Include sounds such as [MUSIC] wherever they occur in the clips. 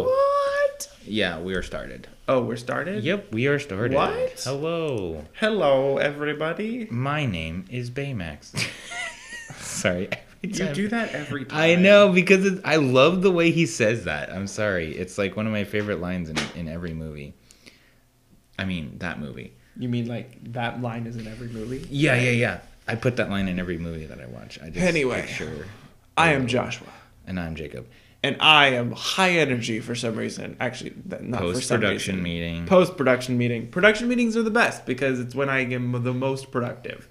What? Yeah, we are started. Oh, we're started? Yep, we are started. What? Hello. Hello, everybody. My name is Baymax. [LAUGHS] sorry. every You time- do that every time. I know because it's, I love the way he says that. I'm sorry. It's like one of my favorite lines in, in every movie. I mean, that movie. You mean like that line is in every movie? Yeah, yeah, yeah. I put that line in every movie that I watch. I just Anyway. make sure. I am Joshua. And I'm Jacob. And I am high energy for some reason. Actually, not for Post some production reason. meeting. Post production meeting. Production meetings are the best because it's when I am the most productive.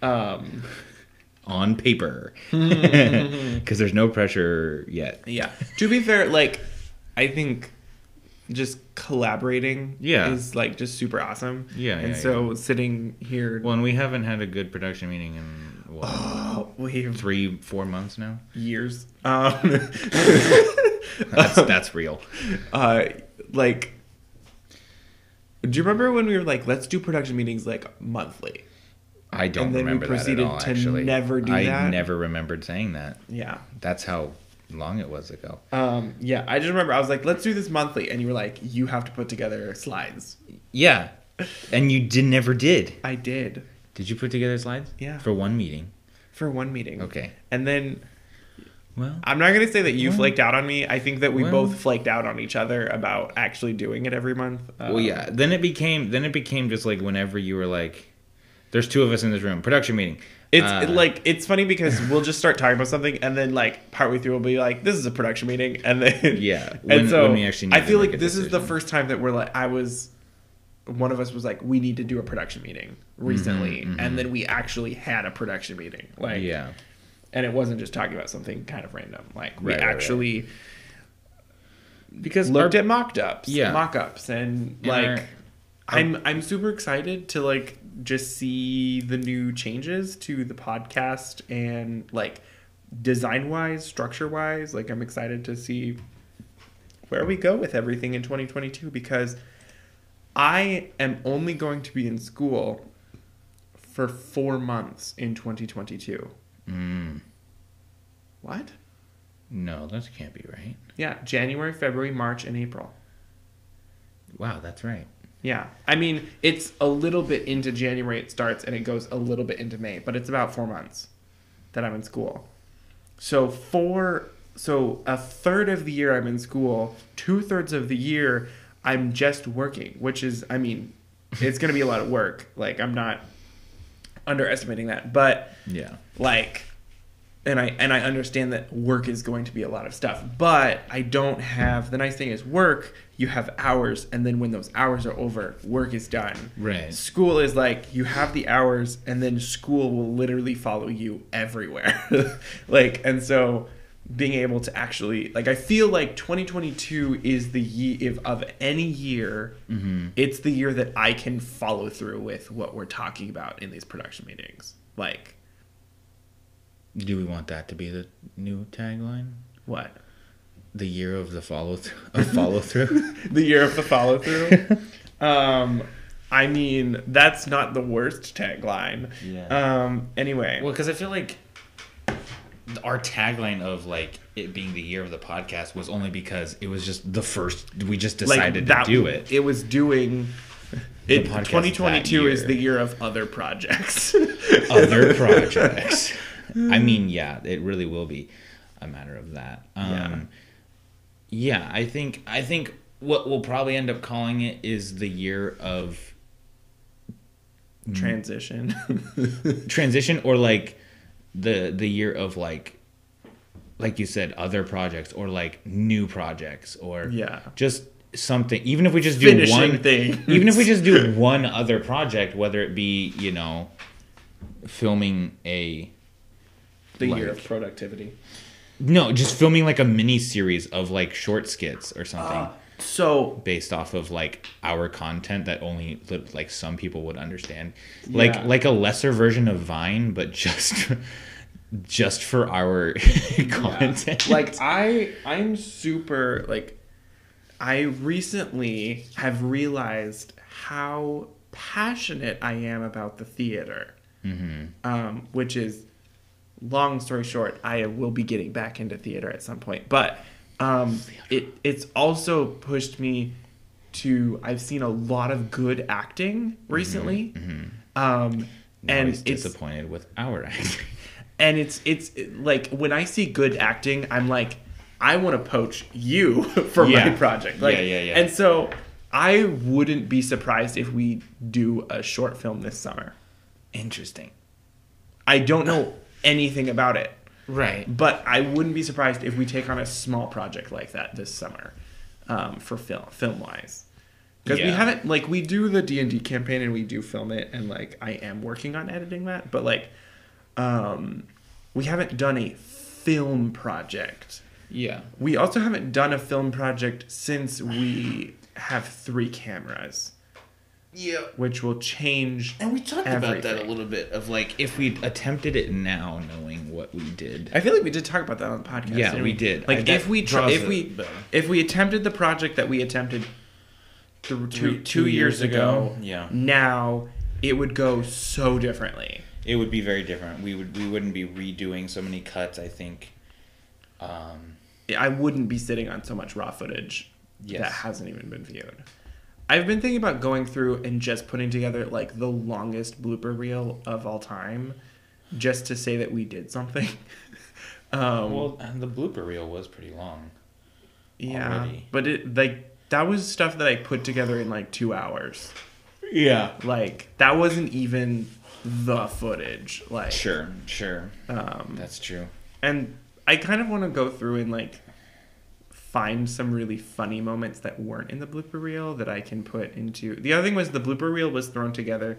Um, [LAUGHS] on paper. [LAUGHS] [LAUGHS] Because there's no pressure yet. yeah. to be fair, like, I think just collaborating Yeah. is like just super awesome. Yeah, And yeah, so sitting here, Well, and we haven't had a good production meeting in what, oh, three, four months now. years. Um, [LAUGHS] That's that's real. uh, like, do you remember when we were like, let's do production meetings like monthly? I don't And then we remember that at proceeded all. to Actually, never do I that? never remembered saying that. Yeah. That's how long it was ago. Um, yeah, I just remember I was like, let's do this monthly. And you were like, you have to put together slides. Yeah, and you did never did. I did Did you put together slides? Yeah. For one meeting. for one meeting. Okay. And then Well, I'm not going to say that you Well- flaked out on me. I think that we well- both flaked out on each other about actually doing it every month. Uh, well, yeah. Then it became then it became just like whenever you were like, "There's two of us in this room, production meeting." It's Uh, like it's funny because [LAUGHS] we'll just start talking about something and then like partway through we'll be like, "This is a production meeting," and then Yeah, [LAUGHS] and when- so when we actually need I feel like this is the first time that we're like, I was, one of us was like, we need to do a production meeting recently, mhm. and then we actually had a production meeting, like yeah. and it wasn't just talking about something kind of random, like we Right, right, right. actually Because looked our- at mock-ups, Yeah. mock-ups, and And like. I'm I'm super excited to like just see the new changes to the podcast and like design wise, structure wise. Like I'm excited to see where we go with everything in 2022 because I am only going to be in school for four months in 2022. Mm, What? no, that can't be right. Yeah, January, February, March, and April. Wow, that's right. Yeah. I mean, it's a little bit into January it starts and it goes a little bit into May, but it's about 4 months that I'm in school. So four so a third of the year I'm in school, two thirds of the year I'm just working, which is I mean, it's going to be a lot of work. Like I'm not underestimating that, but Yeah. like and I and I understand that work is going to be a lot of stuff, but I don't have the nice thing is work, you have hours and then when those hours are over, work is done. Right. School is like you have the hours and then school will literally follow you everywhere. [LAUGHS] like and so being able to actually like I feel like 2022 is the year if of any year Mm-hmm. it's the year that I can follow through with what we're talking about in these production meetings. Like Do we want that to be the new tagline? what? The year of the follow through of follow through. [LAUGHS] the year of the follow through. [LAUGHS] um, I mean, that's not the worst tagline. Yeah. Um, anyway, well, because I feel like our tagline of like it being the year of the podcast was only because it was just the first. We just decided to do it. It was doing. It, 2022 is the year of other projects. [LAUGHS] Other [LAUGHS] projects. I mean, yeah, it really will be a matter of that. Um, yeah. I think I think what we'll probably end up calling it is the year of Transition. [LAUGHS] transition or like the the year of like like you said other projects or like new projects or Yeah. just something even if we just do Finishing one thing even if we just do [LAUGHS] one other project whether it be you know filming a the year of productivity. no just filming like a mini series of like short skits or something ah. So based off of like our content that only like some people would understand like Yeah. like a lesser version of vine but just [LAUGHS] just for our [LAUGHS] content like I I'm super like I recently have realized how passionate I am about the theater. Mm-hmm. Um, which is long story short, I will be getting back into theater at some point. But Um, it it's also pushed me to. I've seen a lot of good acting recently. Um, Now and he's it's disappointed with our acting. [LAUGHS] and it's it's like when I see good acting, I'm like, I want to poach you [LAUGHS] for my project. Like, Yeah, yeah, yeah. And so I wouldn't be surprised if we do a short film this summer. Interesting. I don't know anything about it, Right. but I wouldn't be surprised if we take on a small project like that this summer, um, for film film wise. Because we haven't like we do the D and D campaign and we do film it and like I am working on editing that, but like, um, we haven't done a film project. Yeah. We also haven't done a film project since we have three cameras, Yeah. which will change. And we talked about that a little bit of like if we attempted it now, knowing what we did. I feel like we did talk about that on the podcast. Yeah, didn't we did. Like that if we tr- if we if we attempted the project that we attempted th- two, two two years years ago, ago, yeah. now it would go so differently. It would be very different. We would we wouldn't be redoing so many cuts. I think. Um, I wouldn't be sitting on so much raw footage Yes. that hasn't even been viewed. I've been thinking about going through and just putting together like the longest blooper reel of all time, just to say that we did something. [LAUGHS] um, well, and the blooper reel was pretty long. yeah, already. but it like that was stuff that I put together in like two hours. Yeah. Like that wasn't even the footage. Like Sure. Sure. um, That's true. and I kind of want to go through and like find some really funny moments that weren't in the blooper reel that I can put into. The other thing was the blooper reel was thrown together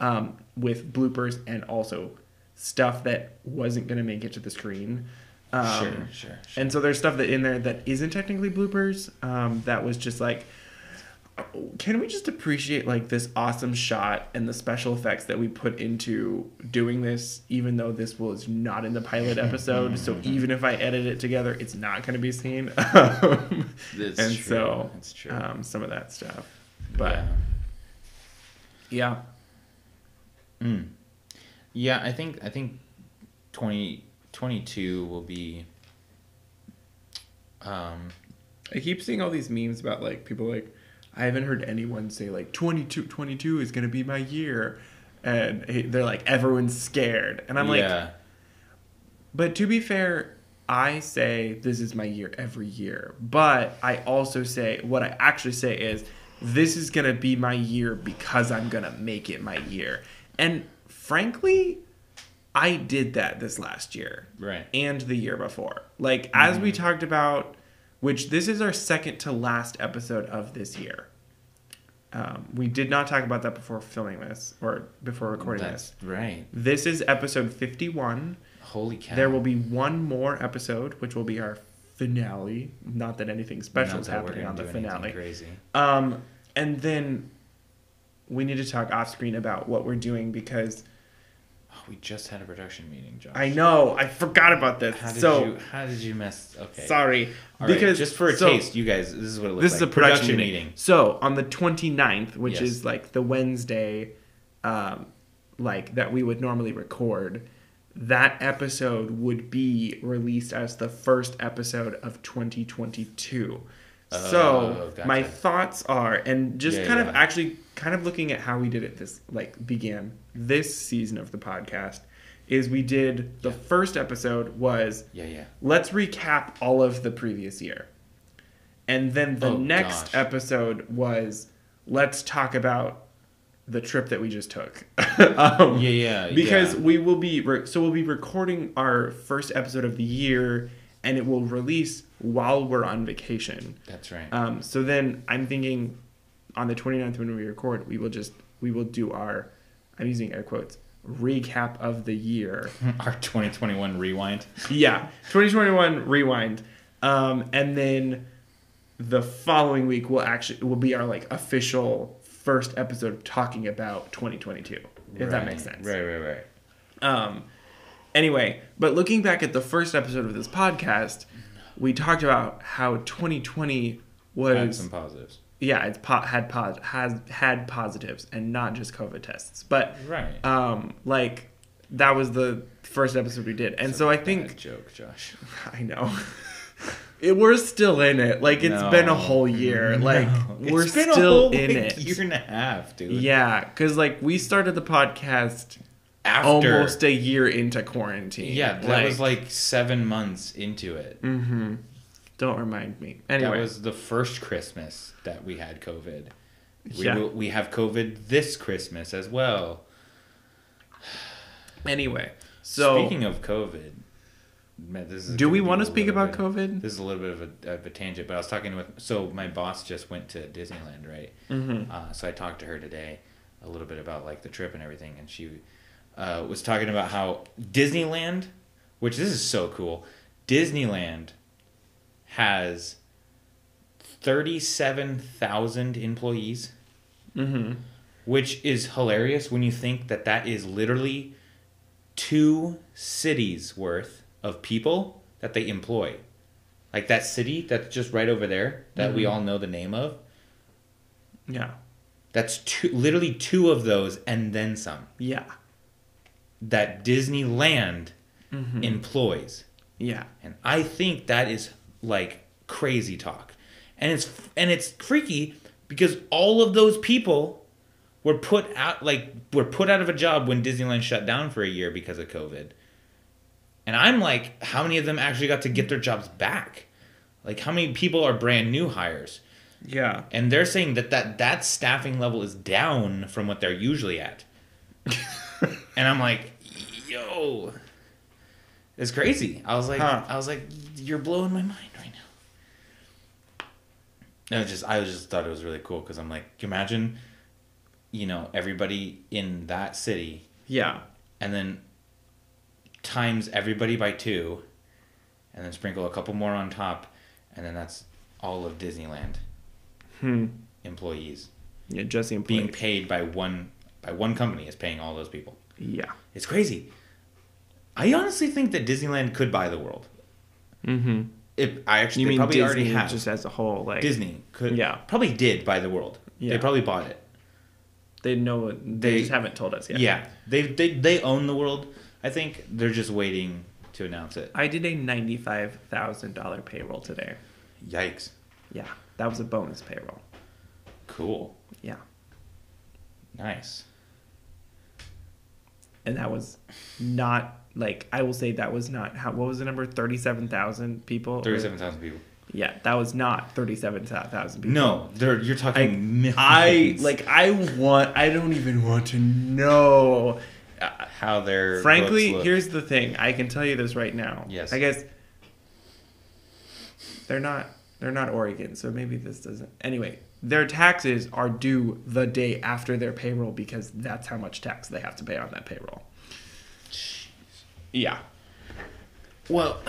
um, with bloopers and also stuff that wasn't going to make it to the screen. Um, sure. Sure. Sure. And so there's stuff that in there that isn't technically bloopers. Um, that was just like, can we just appreciate like this awesome shot and the special effects that we put into doing this, even though this was not in the pilot episode. so [LAUGHS] even if I edit it together, it's not going to be seen. [LAUGHS] Um, and true. so That's true. um, some of that stuff. But yeah. yeah, Mm. Yeah, I think I think 20, 22 will be. Um, I keep seeing all these memes about like people like I haven't heard anyone say like 22, 22 is gonna be my year, and they're like everyone's scared, and I'm like, but to be fair, I say this is my year every year, but I also say what I actually say is this is gonna be my year because I'm gonna make it my year, and frankly, I did that this last year. Right. and the year before. Like as we mm-hmm. talked about, which this is our second to last episode of this year. Um, we did not talk about that before filming this or before recording That's this. right. This is episode 51. Holy cow! There will be one more episode, which will be our finale. Not that anything special is happening on the finale. Crazy. Um, and then we need to talk off screen about what we're doing because we just had a production meeting, Josh. I know I forgot about this. How did so you? How did you mess? Okay. sorry. All right, because just for a so- taste, you guys, this is what it looks this like. is a production, meeting. So on the 29th, which Yes. is like the Wednesday, um, like that we would normally record, that episode would be released as the first episode of 2022. So Oh, gotcha. my thoughts are, and just Yeah, kind of actually kind of looking at how we did it this like began this season of the podcast is we did the first episode was Yeah, yeah. let's recap all of the previous year. And then the Oh, next gosh. episode was let's talk about the trip that we just took. [LAUGHS] um, Yeah, yeah. because yeah. we will be re- so we'll be recording our first episode of the year and it will release while we're on vacation. that's right. Um, so then I'm thinking on the 29th when we record, we will just we will do our I'm using air quotes recap of the year. [LAUGHS] Our 2021 rewind. yeah, 2021 rewind. Um, and then the following week will actually will be our like official first episode talking about 2022. If that makes sense. Right, right, right. Um, anyway, but looking back at the first episode of this podcast, we talked about how 2020 Had was some positives. yeah, it's po- had pos- has had positives and not just COVID tests, but Right. um, like that was the first episode we did, and so I think joke, Josh. [LAUGHS] I know. it, we're still in it. Like it's No. been a whole year. Like No. we're It's been a still in like, it. Year and a half, dude. Yeah, because like we started the podcast After almost a year into quarantine. Yeah, that was like seven months into it. Mm-hmm. Don't remind me. Anyway, That was the first Christmas that we had COVID. We, Yeah. we have COVID this Christmas as well. [SIGHS] anyway. So Speaking of COVID, man, this is do we want to speak about bit- COVID? This is a little bit of a, of a tangent, but I was talking with so my boss just went to Disneyland, right? Mm-hmm. Uh, so I talked to her today a little bit about like the trip and everything, and she uh, was talking about how Disneyland, which this is so cool, Disneyland has thirty-seven thousand employees, Mm-hmm. which is hilarious when you think that that is literally two cities worth of people that they employ. Like that city that's just right over there that we Mhm. all know the name of. Yeah. That's two, literally two of those and then some Yeah. That Disneyland Mm-hmm. employs. yeah. And I think that is like crazy talk. And it's and it's freaky because all of those people were put out like were put out of a job when Disneyland shut down for a year because of COVID. And I'm like, how many of them actually got to get their jobs back? Like how many people are brand new hires? Yeah. And they're saying that that, that staffing level is down from what they're usually at. [LAUGHS] and I'm like, yo, it's crazy. I was like, Huh. I was like, you're blowing my mind right now. And it just, I just thought it was really cool because I'm like, imagine, you know, everybody in that city, Yeah. and then times everybody by two, and then sprinkle a couple more on top, and then that's all of Disneyland Hmm. employees Yeah. Just the being paid by one by one company is paying all those people. Yeah. It's crazy. I honestly think that Disneyland could buy the world. Mm-hmm. It, I actually You mean probably Disney already have. just as a whole? Like Disney could Yeah. probably did buy the world. They probably bought it. they know. They, They- just haven't told us yet. Yeah, they they they own the world. I think they're just waiting to announce it. I did a ninety-five thousand dollar payroll today. Yikes! Yeah, that was a bonus payroll. Cool, Yeah, nice. And that was not like I will say that was not how. What was the number? Thirty-seven thousand people. Thirty-seven thousand people. Yeah, that was not thirty-seven thousand people. No, they're you're talking I, millions. I like. I want. I don't even want to know. Uh, how they're frankly, here's the thing. I can tell you this right now. Yes. I guess they're not. They're not Oregon, so maybe this doesn't. Anyway, their taxes are due the day after their payroll because that's how much tax they have to pay on that payroll. Yeah. Well,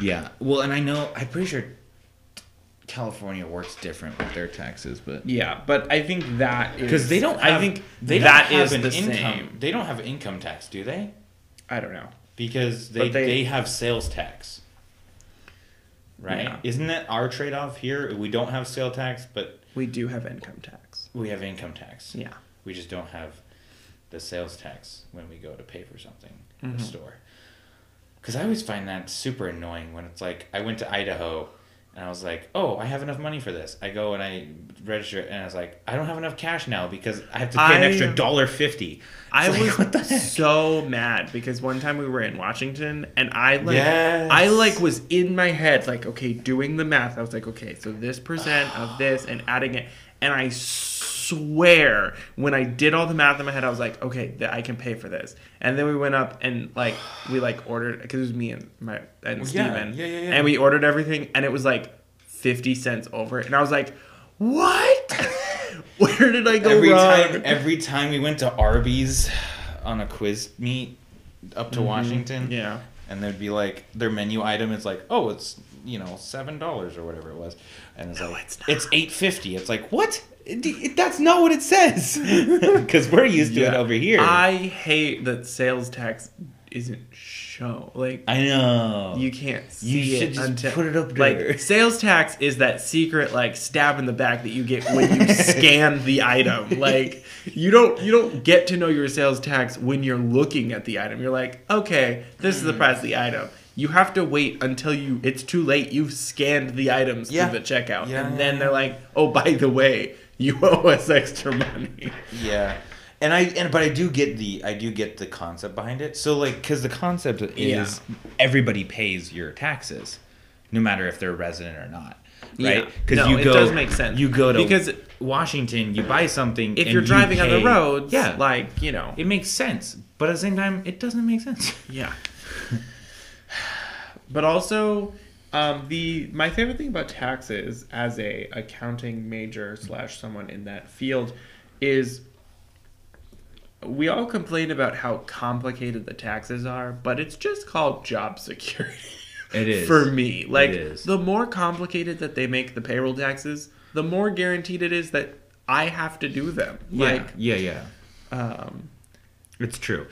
yeah. Well, and I know I'm pretty sure California works different with their taxes, but Yeah, but I think that is because they don't, I think they that don't have is an the income. same. They don't have income tax, do they? I don't know. Because they they- they, have sales tax, right? Yeah. Isn't that our trade off here? We don't have sales tax, but We do have income tax. we have income tax. Yeah. We just don't have the sales tax when we go to pay for something at Mhm. a store. Because I always find that super annoying when it's like I went to Idaho and I was like, oh, I have enough money for this. I go and I register and I was like, I don't have enough cash now because I have to pay an extra dollar fifty. I like, was [LAUGHS] what the heck? so mad because one time we were in Washington and I like Yes. I like was in my head like okay doing the math I was like okay so this percent of this and adding it and I swear when I did all the math in my head I was like okay th- I can pay for this. And then we went up and like we like ordered because it was me and my and Well, Steven. Yeah, yeah, yeah. and we ordered everything and it was like 50 cents over it. And I was like what? [LAUGHS] Where did I go every wrong? time every time we went to Arby's on a quiz meet up to Mhm. Washington, yeah. and there'd be like their menu item is like, oh, it's you know seven dollars or whatever it was, and it's No, like it's it's, eight fifty. It's like what? It- it- that's not what it says [LAUGHS] because we're used to it over here. I hate that sales tax isn't shown. like I know. you can't You should it just until put it up there. like [LAUGHS] sales tax is that secret like stab in the back that you get when you [LAUGHS] scan the item like you don't you don't get to know your sales tax when you're looking at the item you're like okay this is the mm-hmm. price of the item you have to wait until you it's too late. You've scanned the items Yeah. through the checkout, Yeah, and yeah, then yeah. they're like, "Oh, by the way, [LAUGHS] you owe us extra money." Yeah. And I and but I do get the I do get the concept behind it. So like cuz the concept is Yeah. everybody pays your taxes no matter if they're a resident or not. Yeah. Right? Cuz No, you it go does make sense. You go to Because- Washington, you buy something If and you're you driving on the pay- roads, yeah, like you know, it makes sense. But at the same time, it doesn't make sense. Yeah. [LAUGHS] but also, um, the my favorite thing about taxes as a accounting major slash someone in that field is we all complain about how complicated the taxes are, but it's just called job security. [LAUGHS] It is. for me. Like is. the more complicated that they make the payroll taxes, the more guaranteed it is that I have to do them. Yeah, Like, yeah, yeah. um, It's true.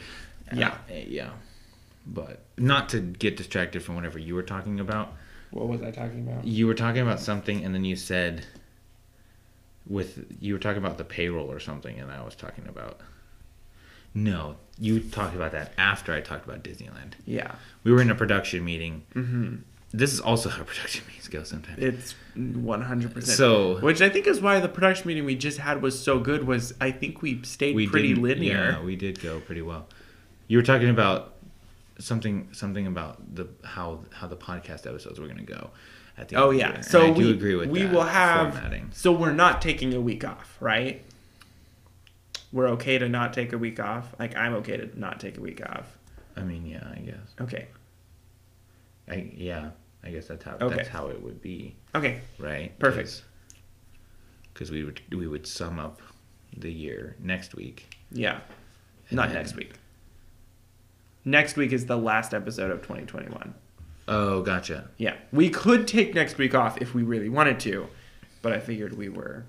Yeah. Uh, yeah. But not to get distracted from whatever you were talking about. What was I talking about? You were talking about something, and then you said, with you were talking about the payroll or something, and I was talking about. No, you talked about that after I talked about Disneyland. Yeah. We were in a production meeting. hmm This is also how [LAUGHS] production meetings go sometimes. It's one hundred percent. So- which I think is why the production meeting we just had was so good. Was I think we stayed pretty linear. Yeah, we did go pretty well. You were talking about something something about the how how the podcast episodes were going to go. At the end Oh of the yeah. and So I we do agree with we will have. formatting. So we're not taking a week off, right? We're okay to not take a week off. Like I'm okay to not take a week off. I mean, yeah, I guess. Okay. I yeah, I guess that's how Okay. that's how it would be, Okay. right? Perfect. Because we would we would sum up the year next week. Yeah. Not then- next week. Next week is the last episode of 2021. Oh, gotcha. Yeah. We could take next week off if we really wanted to, but I figured we were.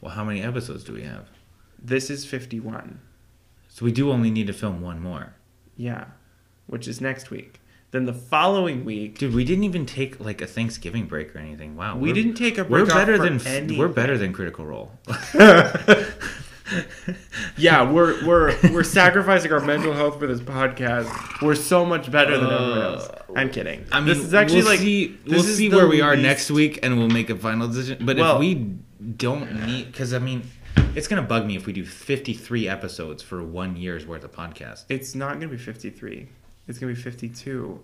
Well, how many episodes do we have? This is 51. So we do only need to film one more. Yeah. Which is next week. Then the following week, Dude, we didn't even take like a Thanksgiving break or anything. Wow, we didn't take a break. We're better than anything. we're better than Critical Role. [LAUGHS] [LAUGHS] Yeah, we're we're we're sacrificing our mental health for this podcast. We're so much better than everyone else. Uh, I'm kidding. I mean, this is actually we'll like see, we'll see where we are least- next week, and we'll make a final decision. But Well- if we don't need, because I mean, it's gonna bug me if we do fifty three episodes for one year's worth of podcast. It's not going to be 53. It's going to be 52.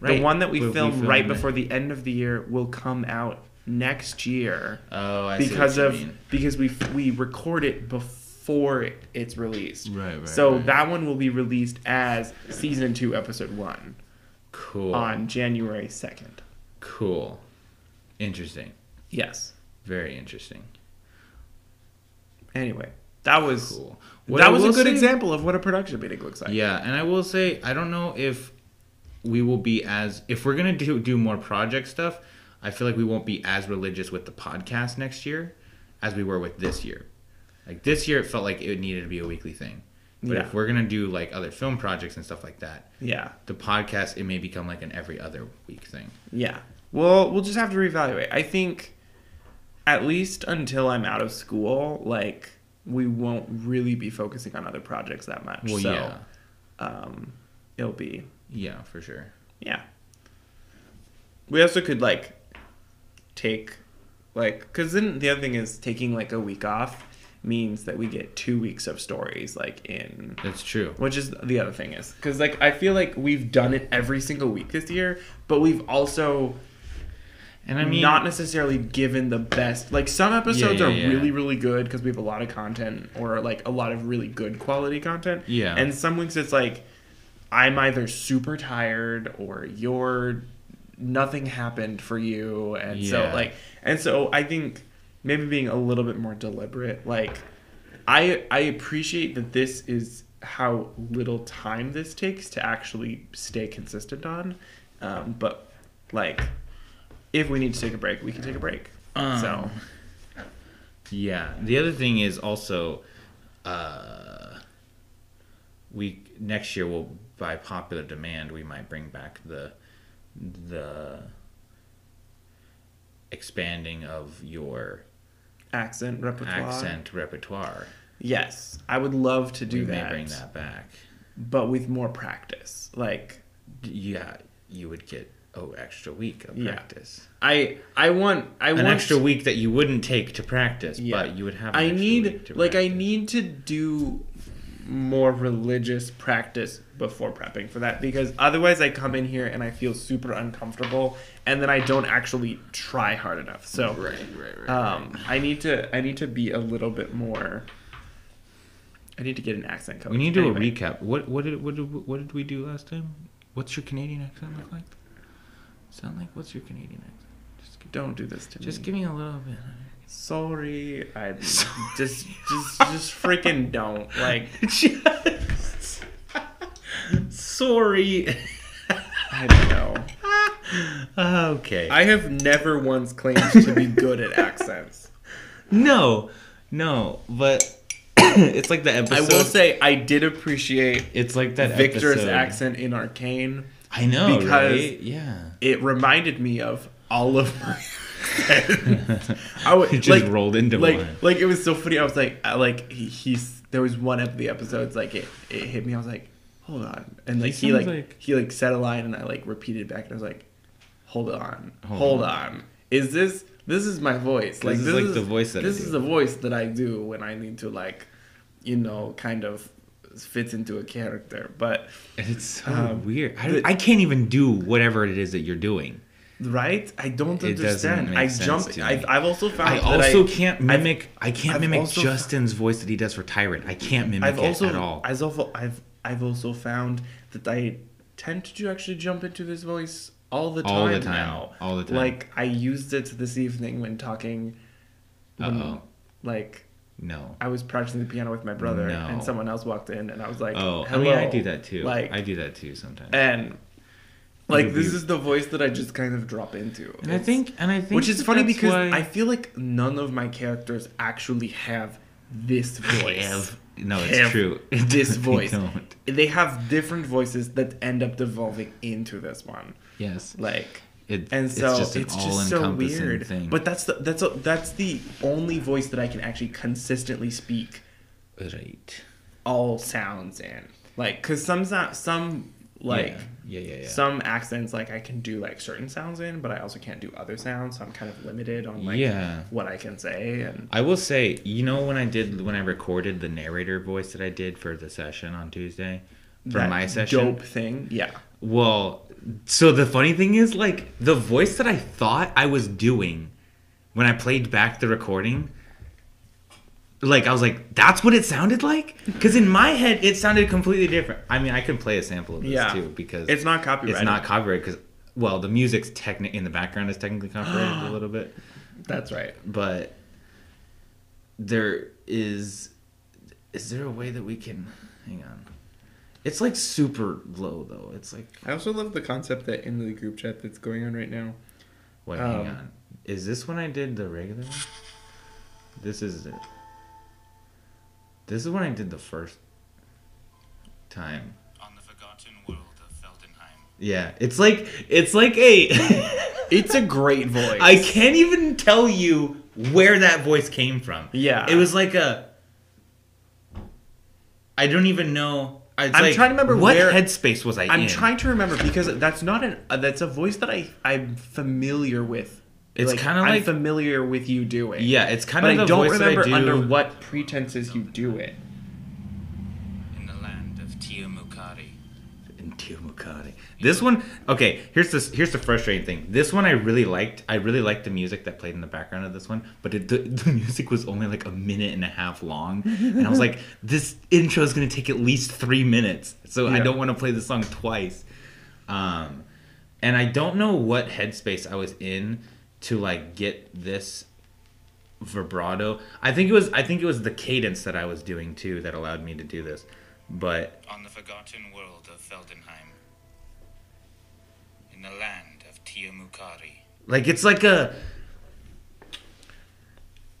Right. The one that we if we film film right it- before the end of the year will come out next year Oh, I see because of mean. because we we record it before it, it's released. Right, right, So right. that one will be released as season 2 episode 1 cool on January 2nd. cool, interesting, Yes. very interesting, Anyway, that was cool. What I that was a good say- example of what a production meeting looks like. Yeah, and I will say I don't know if we will be as if we're gonna do do more project stuff. I feel like we won't be as religious with the podcast next year as we were with this year. Like this year, it felt like it needed to be a weekly thing. But Yeah. if we're gonna do like other film projects and stuff like that, Yeah. the podcast it may become like an every other week thing. Yeah. Well, we'll just have to reevaluate. I think at least until I'm out of school, like we won't really be focusing on other projects that much. Well, so yeah, um it'll be yeah, for sure. yeah. We also could like take like cuz then the other thing is taking like a week off means that we get 2 weeks of stories like in That's true. which is the other thing is because like i feel like we've done it every single week this year but we've also And I mean, not necessarily given the best like some episodes Yeah, are yeah, yeah. really really good because we have a lot of content or like a lot of really good quality content Yeah. and some weeks it's like i'm either super tired or you're nothing happened for you and so like and so i think maybe being a little bit more deliberate like i i appreciate that this is how little time this takes to actually stay consistent on um, but like if we need to take a break we can take a break Um, so Yeah. The other thing is also, uh, we next year will by popular demand we might bring back the the expanding of your accent repertoire accent repertoire. yes i would love to do we that, may bring that back. but with more practice like Yeah. you would get oh extra week of Yeah. practice. I I want I An want extra week that you wouldn't take to practice, Yeah. but you would have. An I extra need like I need to do more religious practice before prepping for that because otherwise I come in here and I feel super uncomfortable and then I don't actually try hard enough. So Right, right, right. um, I need to I need to be a little bit more. I need to get an accent coach. we need to do Anyway. a recap. What what did what did, what did we do last time? What's your Canadian accent look like? Sound like what's your Canadian accent? Just give, Don't do this to me. just give me a little bit. Sorry, I [LAUGHS] just just just freaking don't like. Just- [LAUGHS] Sorry. I don't know. [LAUGHS] okay. I have never once claimed to be good at accents. no, no, but [COUGHS] it's like the episode. I will say I did appreciate it's like that Viktor's episode. accent in Arcane. I know, because- right? Yeah. It reminded me of all of my. Accents. [LAUGHS] I would It just like, rolled into like one. like it was so funny. I was like I, like he, he's there was one of the episodes like it, it hit me. I was like hold on and like He he, like, like- he like said a line and I like repeated back and I was like hold on Hold hold, on. on. is this this is my voice like This is like the voice that I this do. is the voice that I do when I need to like you know kind of fits into a character but And it's so Um, weird. I, the- I can't even do whatever it is that you're doing. Right I don't It understand I jump. I've, I've also found I also can't I've- mimic. I can't I've mimic also- Justin's voice that he does for Tyrant. I can't mimic I've it also at all. I've also I've I've also found that I tend to actually jump into his voice all the time, All the time. now. All the time. Like I used it this evening when talking. Uh-oh. Like no. I was practicing the piano with my brother, No. and someone else walked in, and I was like, Oh, I Hello. mean, I do that too. Like I do that too sometimes. and like this is the voice that I just kind of drop into. And I think, and I think, which is funny because why I feel like none of my characters actually have this [LAUGHS] voice. have. No, it's have true. [LAUGHS] This They voice. don't. They have different voices that end up devolving into this one. Yes. Like It, and it's so just it's an just, so all-encompassing weird. thing. But that's the that's a, that's the only voice that I can actually consistently speak right. all sounds in. Like cuz some sou- some like yeah, yeah, yeah. yeah. some accents like I can do like certain sounds in, but I also can't do other sounds. So I'm kind of limited on like Yeah. what I can say and I will say, you know, when I did when I recorded the narrator voice that I did for the session on Tuesday, for that my session. dope thing. Yeah. Well, so the funny thing is, like, the voice that I thought I was doing when I played back the recording, like, I was like, that's what it sounded like? Because in my head, it sounded completely different. I mean, I can play a sample of this Yeah. too, because It's not copyrighted. it's not copyrighted. Because, well, the music's techni- in the background is technically copyrighted a [GASPS] little bit, That's right. but there is. Is there a way that we can. Hang on. It's like super low, though. It's like I also love the concept that in the group chat that's going on right now. Wait, hang Um, on. Is this when I did the regular one? This is it. This is when I did the first time. On the forgotten world of Feldenheim. Yeah, it's like it's like a. [LAUGHS] It's a great voice. I can't even tell you where that voice came from. Yeah. it was like a. I don't even know. It's I'm like, trying to remember what where- headspace was I I'm in. trying to remember because that's not an uh, that's a voice that I I'm familiar with. It's kinda I'm like- familiar with you doing. Yeah, it's kind but of I the don't voice that I remember do. under what pretenses you do it. In the land of Tiamukari. in Tiamukari. This one, okay. Here's this. Here's the frustrating thing. This one I really liked. I really liked the music that played in the background of this one, but it, the, the music was only like a minute and a half long, and I was like, [LAUGHS] this intro is gonna take at least three minutes, so I don't want to play the song twice. Um, and I don't know what headspace I was in to like get this vibrato. I think it was. I think it was the cadence that I was doing too that allowed me to do this, but. On the forgotten world of Feldenheim. In the land of Tiamukari. Like it's like a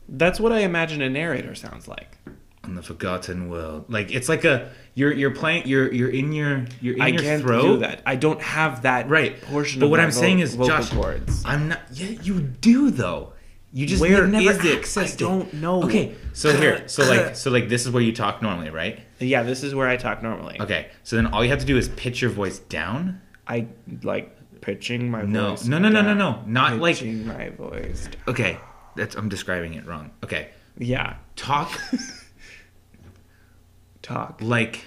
That's what I imagine a narrator sounds like. On the forgotten world. Like it's like a you're you're playing you're you're in your you're in I your can't throat. do that. I don't have that Right. portion. But what I'm saying is, Josh, cords. I'm not. Yeah, you do though. You just Where never is it? I don't know. Okay, so here, [COUGHS] so like so like this is where you talk normally, right? yeah, this is where I talk normally. Okay, so then all you have to do is pitch your voice down. I like pitching my No, voice. no, no, no, no, down. no. Not like pitching my voice. down. okay. That's I'm describing it wrong. Okay, Yeah, talk [LAUGHS] talk. like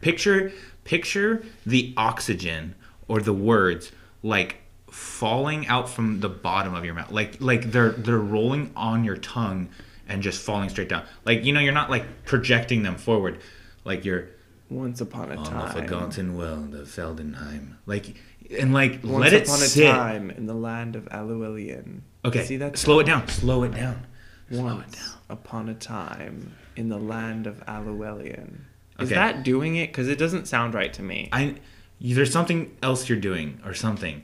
picture picture the oxygen or the words like falling out from the bottom of your mouth like like they're they're rolling on your tongue and just falling straight down like you know you're not like projecting them forward like you're Once upon a on the time. forgotten world of Feldenheim like and like Once let it upon a time in the land of Aluelian. okay See that? slow it down slow it down slow it Once down upon a time in the land of Aluelian. Is Okay. that doing it? Because it doesn't sound right to me. I there's something else you're doing or something.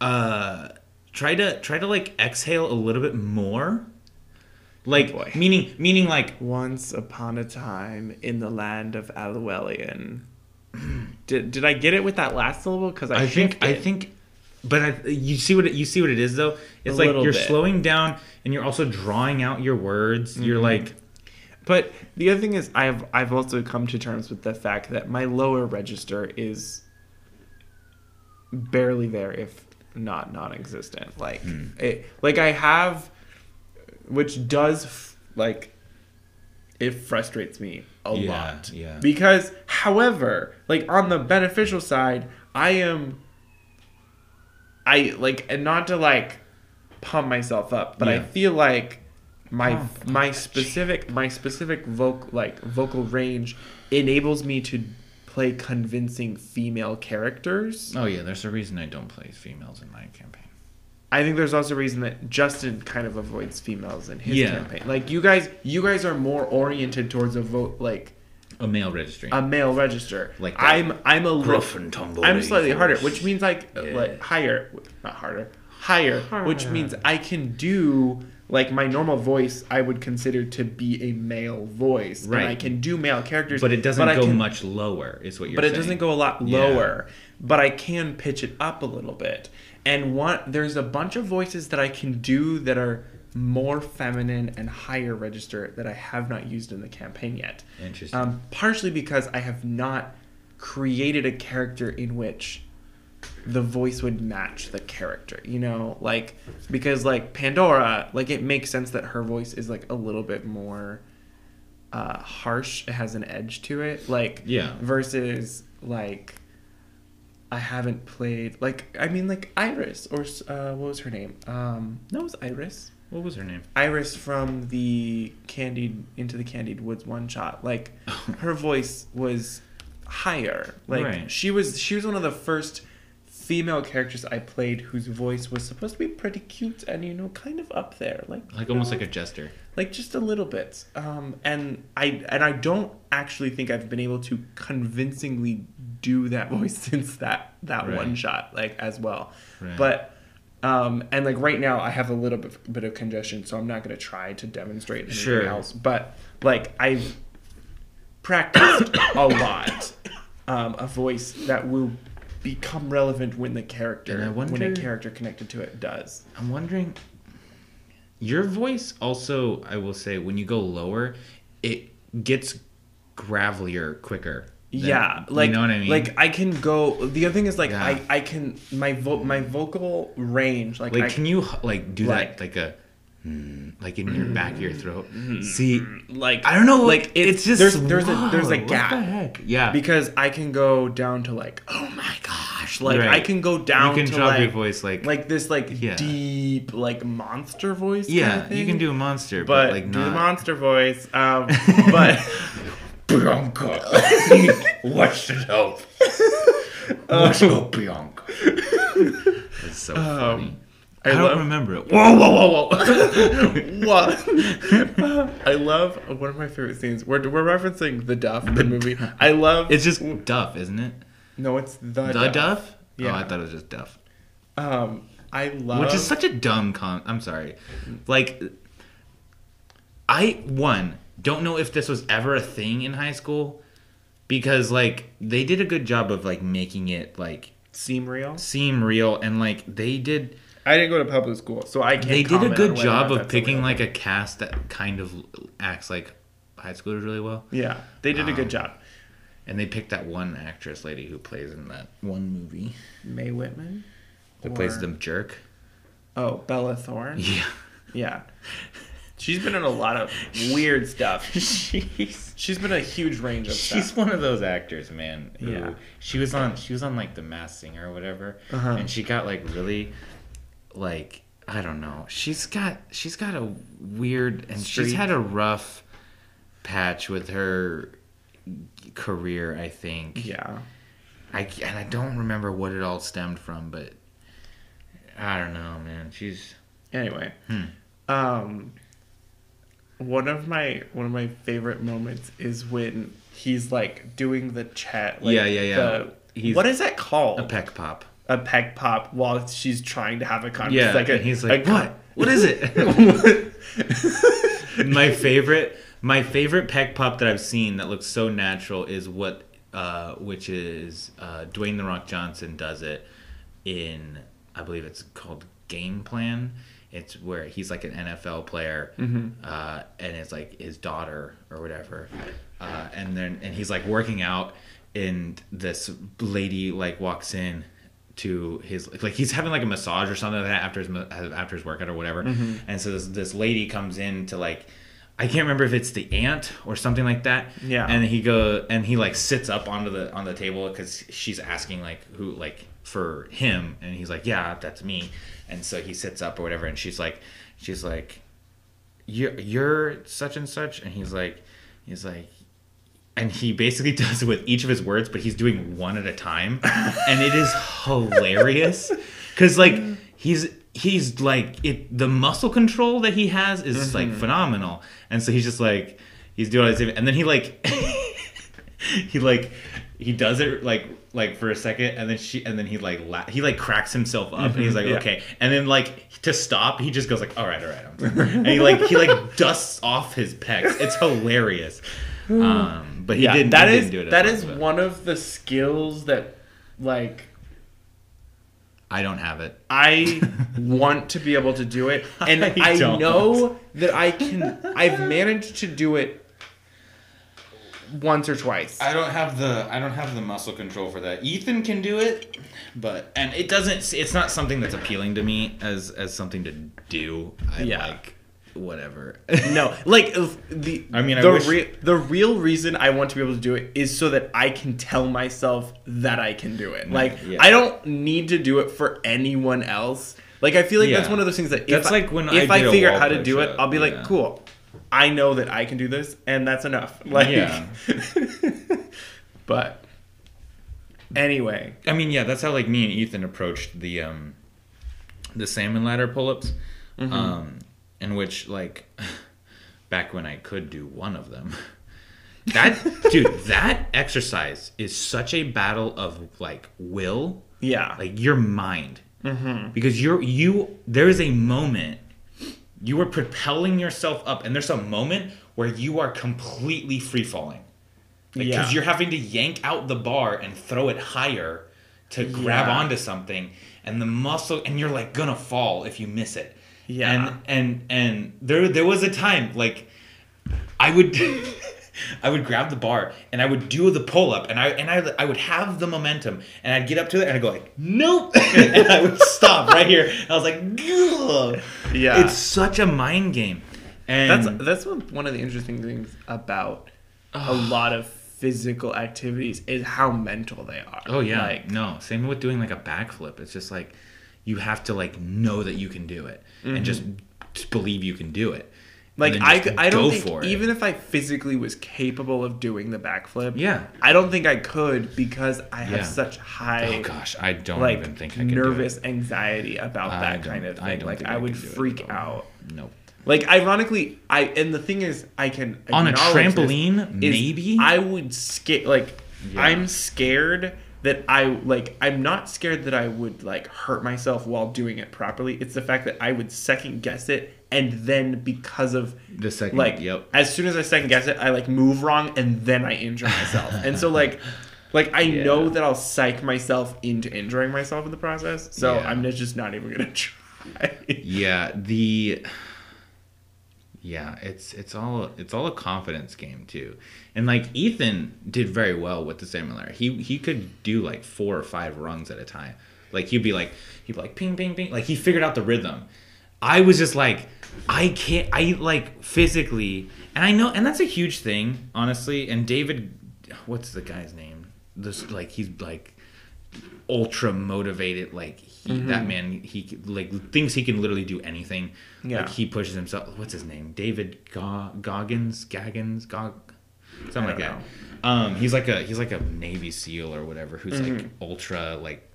Uh try to try to like exhale a little bit more. Like Oh, meaning meaning like Once upon a time in the land of Aluelian. [CLEARS THROAT] did did I get it with that last syllable? Because I, I think I think but I, you see what it, you see what it is though. It's A like you're bit. slowing down and you're also drawing out your words. You're Mhm. like But the other thing is, I've I've also come to terms with the fact that my lower register is barely there, if not non-existent. Like, Hmm. it, like I have, which does f- like, it frustrates me a Yeah, lot. yeah. Because, however, like on the beneficial side, I am. I like, and not to like pump myself up, but I feel like my Pump my specific my specific vocal like vocal range enables me to play convincing female characters. oh yeah, there's a reason I don't play females in my campaign. I think there's also a reason that Justin kind of avoids females in his Yeah. campaign. Like you guys, you guys are more oriented towards a vote like A male registering. a male register. Like that I'm I'm a li- gruff and tumble I'm slightly voice. harder, which means like Yeah. like higher, not harder, higher, which means I can do like my normal voice. I would consider to be a male voice, Right. And I can do male characters, but it doesn't I go can- much lower, is what you're But it doesn't go a lot Yeah. lower. But I can pitch it up a little bit. And one there's a bunch of voices that I can do that are more feminine and higher register that I have not used in the campaign yet. Interesting. Um, partially because I have not created a character in which the voice would match the character, you know, like because like Pandora, like it makes sense that her voice is like a little bit more uh, harsh. It has an edge to it, like Yeah. Versus like I haven't played like I mean like Iris or uh, what was her name? Um, no, it was Iris. What was her name? Iris from the Candied Into the Candied Woods one shot. Like [LAUGHS] her voice was higher. Like Right. she was she was one of the first female characters I played whose voice was supposed to be pretty cute and you know kind of up there. Like Like almost know, like a jester. like just a little bit. Um and I and I don't actually think I've been able to convincingly do that [LAUGHS] voice since that that Right. one shot like as well. Right. But um, and like right now, I have a little bit, bit of congestion, so I'm not going to try to demonstrate anything Sure. else. But like I've practiced a lot um, a voice that will become relevant when the character, And I when a character connected to it does. I'm wondering. Your voice also, I will say, when you go lower, it gets gravelier quicker. Yeah, like you know what I mean. Like I can go. The other thing is like Yeah. I I can my vo- my vocal range like, like, I, can you like do like- that like a, mm, like in your back of your throat? See, like I don't know. like Like it's, just there's there's a there's whoa, a gap the? Yeah, because I can go down to like oh my gosh like Right. I can go down you can to drop like your voice like, like this like Yeah. deep like monster voice yeah, kind of you can do a monster, but, but like do the monster voice um [LAUGHS] but [LAUGHS] Bianca, [LAUGHS] watch it help. Watch go, Bianca. That's so funny. I, I don't love- remember it. Whoa, whoa, whoa, whoa. [LAUGHS] what I love one of my favorite scenes we're, we're referencing the Duff the movie I love it's just Duff, isn't it? no it's the, The Duff? Yeah. Oh, I thought it was just Duff. um I love Which is such a dumb con. I'm sorry. Like, I one don't know if this was ever a thing in high school because like they did a good job of like making it like seem real seem real and like they did I didn't go to public school so I can't they did a good job of picking like a cast that kind of acts like high schoolers really well. yeah they did a good Um, job And they picked that one actress lady who plays in that one movie Mae Whitman. that plays the jerk. Oh, Bella Thorne. [LAUGHS] Yeah. Yeah. She's been in a lot of weird stuff. [LAUGHS] she's She's been a huge range of she's stuff. one of those actors, man. Who Yeah. She was on she was on like the Masked Singer or whatever, Uh-huh. and she got like really, like I don't know. She's got she's got a weird and she's had a rough patch with her career. I think. Yeah. I and I don't remember what it all stemmed from, but I don't know, man. She's Anyway, Hmm. um, one of my one of my favorite moments is when he's like doing the chat. Like, Yeah, yeah, yeah. the- He's- what is that called? a pec pop. a peg pop while she's trying to have a conversation. Yeah, like a, and he's like, a- "What? What is it?" [LAUGHS] my favorite my favorite pec pop that I've seen that looks so natural is what uh, which is uh, Dwayne the Rock Johnson does it in I believe it's called Game Plan. It's where he's like an NFL player, uh, and it's like his daughter or whatever, uh, and then and he's like working out, and this lady like walks in to his like he's having like a massage or something like that after his after his workout or whatever, and so this this lady comes in to like. I can't remember if it's the aunt or something like that. Yeah. And he go and he like sits up onto the on the table because she's asking like who like for him and he's like yeah that's me and so he sits up or whatever and she's like she's like you're you're such and such and he's like he's like and he basically [LAUGHS] does it with each of his words but he's doing one at a time. [LAUGHS] And it is hilarious because like he's he's like it the muscle control that he has is mm-hmm. like phenomenal. And so he's just like he's doing all this and then he like [LAUGHS] he like he does it like like for a second and then she and then he like la- he like cracks himself up and he's like Yeah. okay. And then like to stop he just goes like all right all right I'm and he like he like [LAUGHS] dusts off his pecs. It's hilarious. [SIGHS] Um but he yeah, didn't that he is didn't do it that as is but one of the skills that like I don't have it. I [LAUGHS] want to be able to do it, and I I, know that I can. I've managed to do it once or twice. I don't have the I don't have the muscle control for that. Ethan can do it, but and it doesn't. It's not something that's appealing to me as as something to do. I Yeah. like whatever. No, [LAUGHS] like if the I mean, I the wish- rea- the real reason I want to be able to do it is so that I can tell myself that I can do it. Like yeah. I don't need to do it for anyone else. Like I feel like that's one of those things that if That's I, like when if I I, figure out how to do it, I'll be like, cool. I know that I can do this, and that's enough. [LAUGHS] Like, Yeah. [LAUGHS] but anyway, I mean, yeah, that's how like me and Ethan approached the um the salmon ladder pull-ups, um, in which like [LAUGHS] back when I could do one of them. That dude, that exercise is such a battle of like will, yeah, like your mind, because you're you. There is a moment you are propelling yourself up, and there's a moment where you are completely free falling because Yeah. you're having to yank out the bar and throw it higher to grab Yeah. onto something and the muscle and you're like gonna fall if you miss it Yeah. and and and there there was a time like i would [LAUGHS] I would grab the bar and I would do the pull up and I and I, I would have the momentum and I'd get up to it and I'd go like nope [LAUGHS] and I would stop right here. I was like, Ugh. Yeah. it's such a mind game. And That's that's one of the interesting things about a [SIGHS] lot of physical activities is how mental they are. Oh yeah, like no. Same with doing like a backflip. It's just like you have to like know that you can do it and just just believe you can do it. Like I, I, I don't think even if I physically was capable of doing the backflip, Yeah. I don't think I could because I have Yeah. such high Oh gosh, I don't like even think I could nervous anxiety about I that kind of thing. don't Like I, I would it freak out. Nope. Like ironically, I and the thing is, I can On a trampoline, maybe? I would scare. Like Yeah. I'm scared that I like. I'm not scared that I would like hurt myself while doing it properly. It's the fact that I would second guess it, and then because of The second, like yep. as soon as I second guess it, I like move wrong, and then I injure myself. [LAUGHS] and so like. Like I know that I'll psych myself into injuring myself in the process, so Yeah. I'm just not even gonna [LAUGHS] try. Yeah, the Yeah, it's it's all it's all a confidence game too, and like Ethan did very well with the similar. He he could do like four or five runs at a time. Like he'd be like he'd be like ping ping ping. Like he figured out the rhythm. I was just like I can't. I like physically, and I know, and that's a huge thing, honestly. And David, what's the guy's name? This like he's like ultra motivated. Like he, that man, he like thinks he can literally do anything. Yeah. Like he pushes himself. What's his name? David Go- Goggins, Gaggins, Gog, something like I that. Um, he's like a he's like a Navy SEAL or whatever. Who's like Mm-hmm. ultra like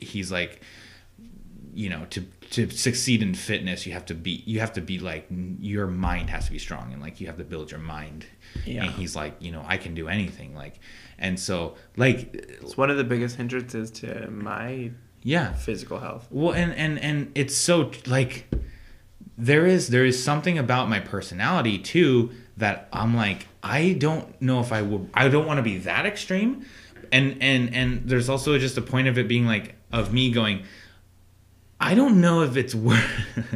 he's like you know to to succeed in fitness you have to be you have to be like your mind has to be strong and like you have to build your mind Yeah. and he's like you know i can do anything like and so like It's one of the biggest hindrances to my yeah physical health. well and and and it's so like there is there is something about my personality too that i'm like i don't know if i will i don't want to be that extreme and and and there's also just a point of it being like of me going I don't know if it's worth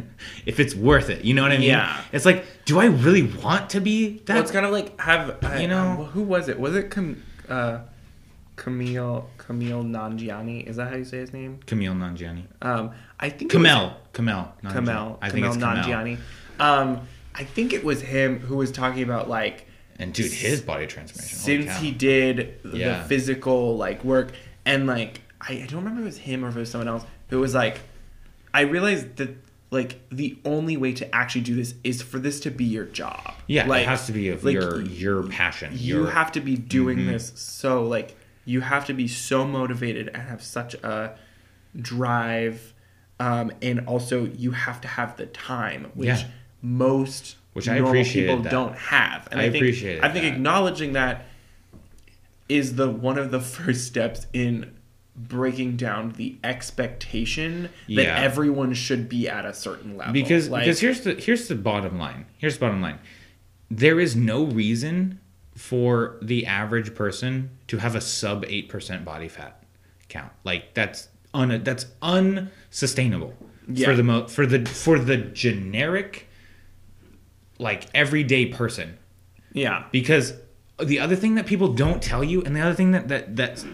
[LAUGHS] if it's worth it. You know what I mean? Yeah. It's like, do I really want to be that? Well, it's kind of like have I, You know- um, who was it? Was it Cam, uh, Camille Camille Nanjiani? Is that how you say his name? Camille Nanjiani. Um, I think it was- Kumail. Kumail. Nanjiani. I think it's Kumail. Nanjiani. Um, I think it was him who was talking about like And dude, his body transformation. since he did Yeah. the physical like work and like I, I don't remember if it was him or if it was someone else who was like I realized that like the only way to actually do this is for this to be your job. Yeah, like, it has to be of like, your your passion. you your, have to be doing Mm-hmm. this so like you have to be so motivated and have such a drive um, and also you have to have the time which Yeah. most Which I normal people that. don't have and I i, think appreciated i think that. acknowledging that is the one of the [LAUGHS] first steps in breaking down the expectation that Yeah. everyone should be at a certain level because Like, because here's the here's the bottom line. Here's the bottom line. There is no reason for the average person to have a sub eight percent body fat count. Like that's un that's unsustainable Yeah. for the mo- for the for the generic like everyday person yeah because the other thing that people don't tell you and the other thing that that that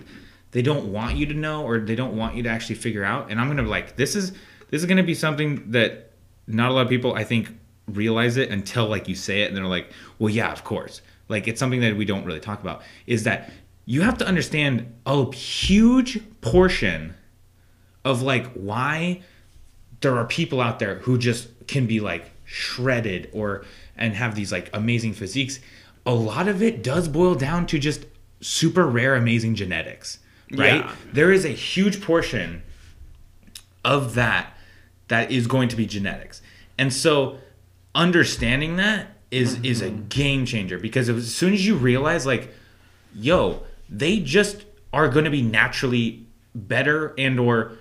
they don't want you to know or they don't want you to actually figure out and i'm gonna like this is this is gonna be something that not a lot of people i think realize it until like you say it and they're like well yeah of course like it's something that we don't really talk about is that you have to understand a huge portion of like why there are people out there who just can be like shredded or and have these like amazing physiques. A lot of it does boil down to just super rare amazing genetics right? Yeah. there is a huge portion of that that is going to be genetics. And so understanding that is is a game changer because as soon as you realize like yo they just are going to be naturally better and or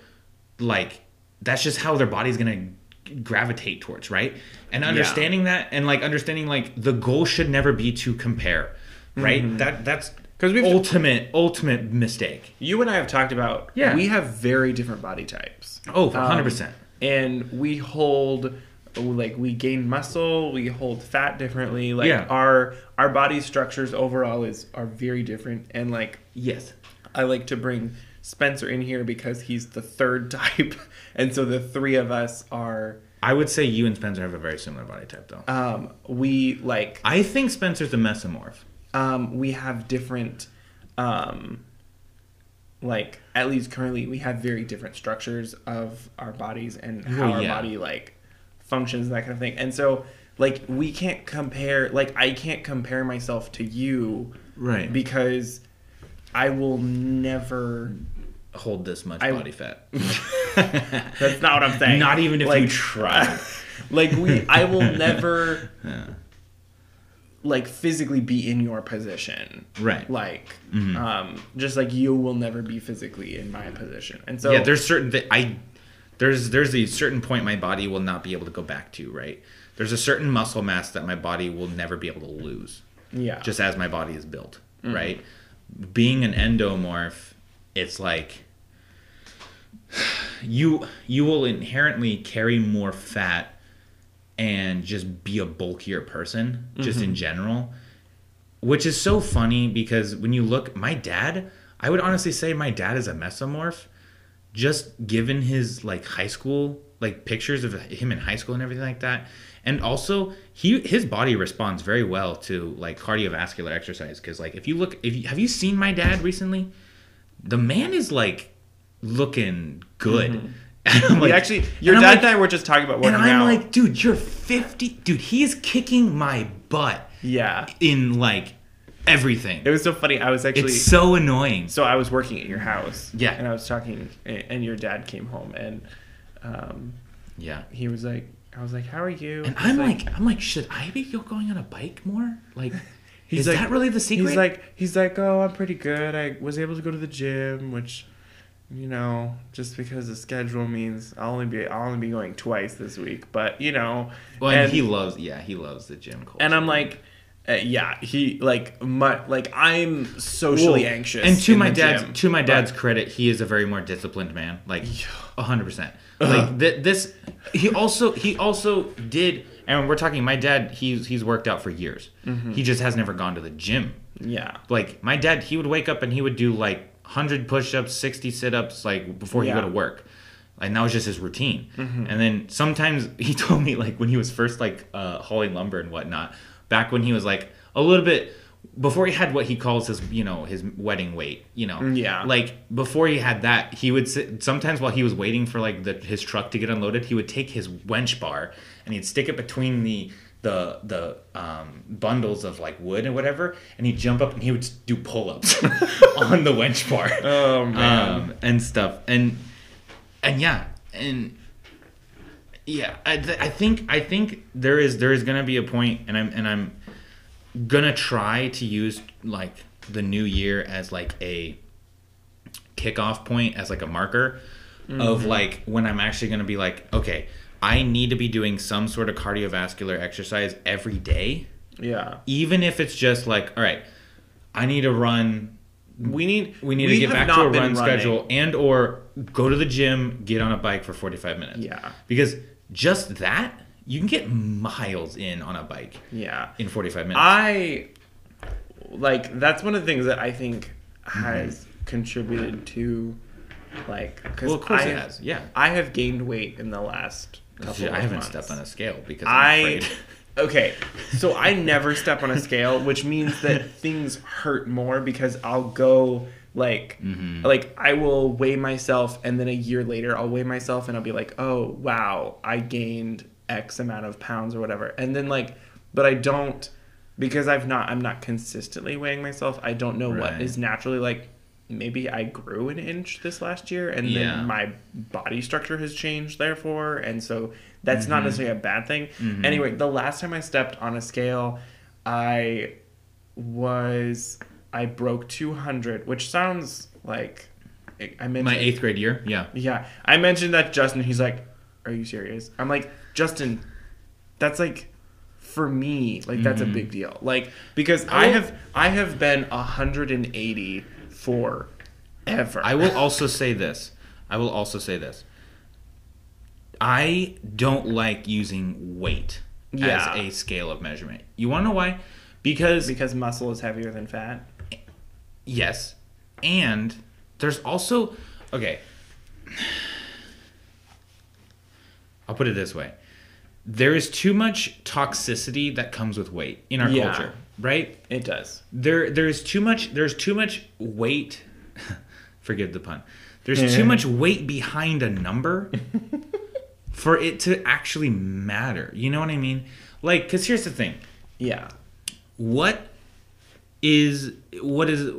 like that's just how their body's going to gravitate towards right? And understanding that and like understanding like the goal should never be to compare right? That that's 'Cause we've- ultimate ultimate mistake. You and I have talked about Yeah. we have very different body types. oh 100% Um, and we hold like we gain muscle, we hold fat differently. Like Yeah. our our body structures overall is are very different. And like yes. I like to bring Spencer in here because he's the third [LAUGHS] type. And so the three of us are i would say you and spencer have a very similar body type though. Um we like i think spencer's a mesomorph. Um, we have different um, like at least currently we have very different structures of our bodies and how Oh, our body like functions and that kind of thing. And so like we can't compare like i can't compare myself to you right. because i will never hold this much I- body fat. [LAUGHS] That's not what i'm saying. Not even if like, you try. [LAUGHS] like we i will [LAUGHS] never Yeah. like physically be in your position. Right. like Mhm. um just like you will never be physically in my position. And so yeah, there's certain that I there's there's a certain point my body will not be able to go back to, right? There's a certain muscle mass that my body will never be able to lose, yeah just as my body is built, right? Being an endomorph, it's like you you will inherently carry more fat and just be a bulkier person, just Mm-hmm. in general. Which is so funny because when you look, my dad, I would honestly say my dad is a mesomorph. Just given his like high school, like pictures of him in high school and everything like that, and also he his body responds very well to like cardiovascular exercise. Because like if you look, if you have you seen my dad recently, the man is like looking good. [LAUGHS] And I'm Mm-hmm. We like- actually, your and I'm dad like- and I were just talking about working and I'm out. like, dude, you're 50. Dude, he is kicking my butt yeah. in like everything. It was so funny. I was actually it's so annoying. so I was working at your house. Yeah. And I was talking, and your dad came home, and um, Yeah. he was like, I was like, "How are you?" And I'm like, I'm like, should I be going on a bike more? Like, [LAUGHS] He's is like- that really the secret? He's like, he's like, oh, I'm pretty good. I was able to go to the gym, which, you know, just because the schedule means I'll only be I'll only be going twice this week. But you know, well, and, and- he loves, yeah, he loves the gym culture. and I'm like, uh, yeah, he like my like I'm socially Well, anxious. And to my dad's gym, to my but- dad's credit, he is a very more disciplined man. Like a hundred percent. Like th- this, he also he also did. And we're talking. My dad, he's he's worked out for years. Mm-hmm. He just has never gone to the gym. yeah, Like my dad, he would wake up and he would do like hundred push-ups, sixty sit-ups, like before he Yeah. go to work. And that was just his routine. Mm-hmm. And then sometimes [LAUGHS] he told me like when he was first like uh, hauling lumber and whatnot, back when he was like a little bit before he had what he calls his you know his wedding weight, you know, Yeah. like before he had that, he would sit, sometimes while he was waiting for like the, his truck to get unloaded, he would take his winch bar and he'd stick it between the the the um, bundles of like wood and whatever, and he'd jump up and he would do pull ups [LAUGHS] on the winch bar, Oh, man. um, and stuff, and and yeah, and yeah, I, th- I think I think there is there is gonna be a point, and I'm and I'm gonna try to use like the new year as like a kickoff point as like a marker of mm-hmm. like when I'm actually gonna be like, okay, I need to be doing some sort of cardiovascular exercise every day, yeah. even if it's just like, all right, I need to run. We need We need to get back to a run running. schedule and or go to the gym, get on a bike for 45 minutes. Yeah. Because just that, you can get miles in on a bike Yeah. in 45 minutes. I like that's one of the things that I think has contributed to like because well, of course I, it has. Yeah. I have gained weight in the last couple. I haven't months. stepped on a scale because I'm I afraid. [LAUGHS] okay, so I never step on a scale, which means that things hurt more because I'll go like Mm-hmm. like I will weigh myself and then a year later I'll weigh myself and I'll be like, "Oh, wow, I gained X amount of pounds or whatever." And then like but I don't because I've not I'm not consistently weighing myself. I don't know what Right. is naturally like maybe I grew an inch this last year and Yeah. then my body structure has changed therefore and so that's Mm-hmm. not necessarily a bad thing. Anyway, the last time I stepped on a scale, I was I broke 200, which sounds like I mentioned My eighth grade year. Yeah. yeah, I mentioned that to Justin. He's like, "Are you serious?" I'm like, "Justin, that's like for me, like that's a mm-hmm. big deal. Like because I will- have I have been 180 for ever. I will also say this. I will also say this. I don't like using weight Yeah. as a scale of measurement. You want to know why? Because because muscle is heavier than fat. Yes, and there's also okay. I'll put it this way. There is too much toxicity that comes with weight in our Yeah. culture, right? It does. there there's too much there's too much weight [LAUGHS] forgive the pun there's too much weight behind a number [LAUGHS] for it to actually matter you know what i mean like because here's the thing Yeah. what is what is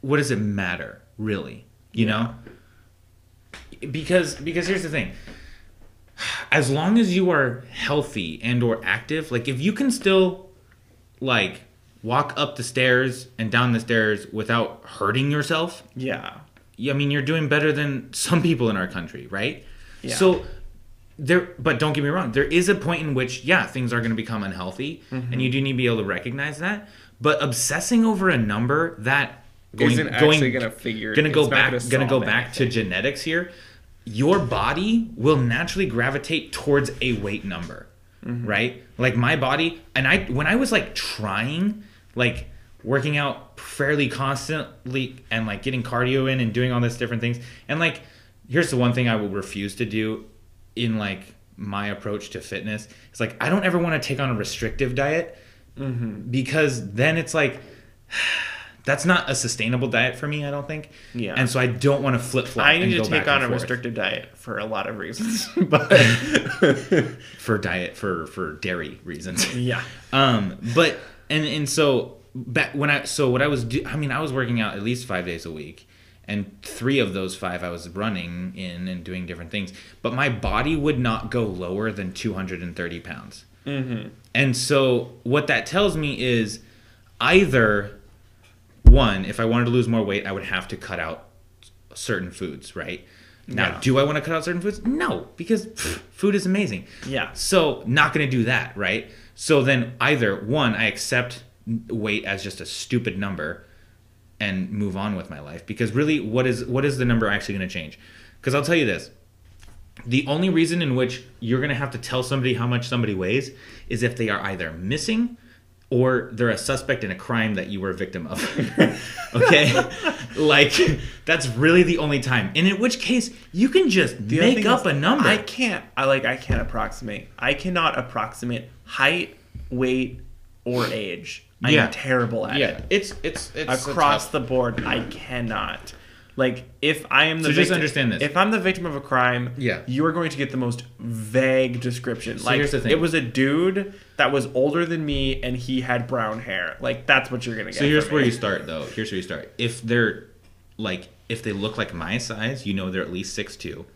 what does it matter really you know because because here's the thing as long as you are healthy and or active like if you can still like walk up the stairs and down the stairs without hurting yourself Yeah. I mean, you're doing better than some people in our country, right? Yeah. So there, but don't get me wrong. There is a point in which, yeah, things are going to become unhealthy, Mm-hmm. and you do need to be able to recognize that. But obsessing over a number that going, Isn't actually gonna figure- gonna go back, gonna gonna go back to genetics here. Your body will naturally gravitate towards a weight number. Mm-hmm. right? Like my body, and I when I was like trying, like working out fairly constantly and like getting cardio in and doing all this different things, and like here's the one thing I will refuse to do in like my approach to fitness. It's like I don't ever want to take on a restrictive diet mm-hmm. because then it's like that's not a sustainable diet for me. I don't think. Yeah. And so I don't want to flip flop. I need to take on a restricted diet for a lot of reasons, [LAUGHS] [LAUGHS] but [LAUGHS] for diet for for dairy reasons. yeah, um, but and and so back when I so what I was do I mean I was working out at least five days a week, and three of those five I was running in and doing different things. But my body would not go lower than two hundred and thirty pounds. Mm-hmm. And so what that tells me is either one, if I wanted to lose more weight, I would have to cut out certain foods, right? Now, Yeah. do I want to cut out certain foods? No, because pff, food is amazing. Yeah. So, not going to do that, right? So then either one, I accept weight as just a stupid number and move on with my life because really what is what is the number actually going to change? Cuz I'll tell you this. The only reason in which you're going to have to tell somebody how much somebody weighs is if they are either missing or they're a suspect in a crime that you were a victim of. [LAUGHS] okay? like that's really the only time. And in which case you can just The make up is, a number. I can't. I like. I can't approximate. I cannot approximate height, weight, or age. I'm Yeah. terrible at yeah, it. it's it's it's Across the board, I cannot. Like if I am the So just victim, understand this. If I'm the victim of a crime, Yeah. you are going to get the most vague description. like here's the thing. it was a dude that was older than me and he had brown hair. Like that's what you're gonna get. So here's where you start, though. Here's where you start. If they're like, if they look like my size, you know they're at least six two.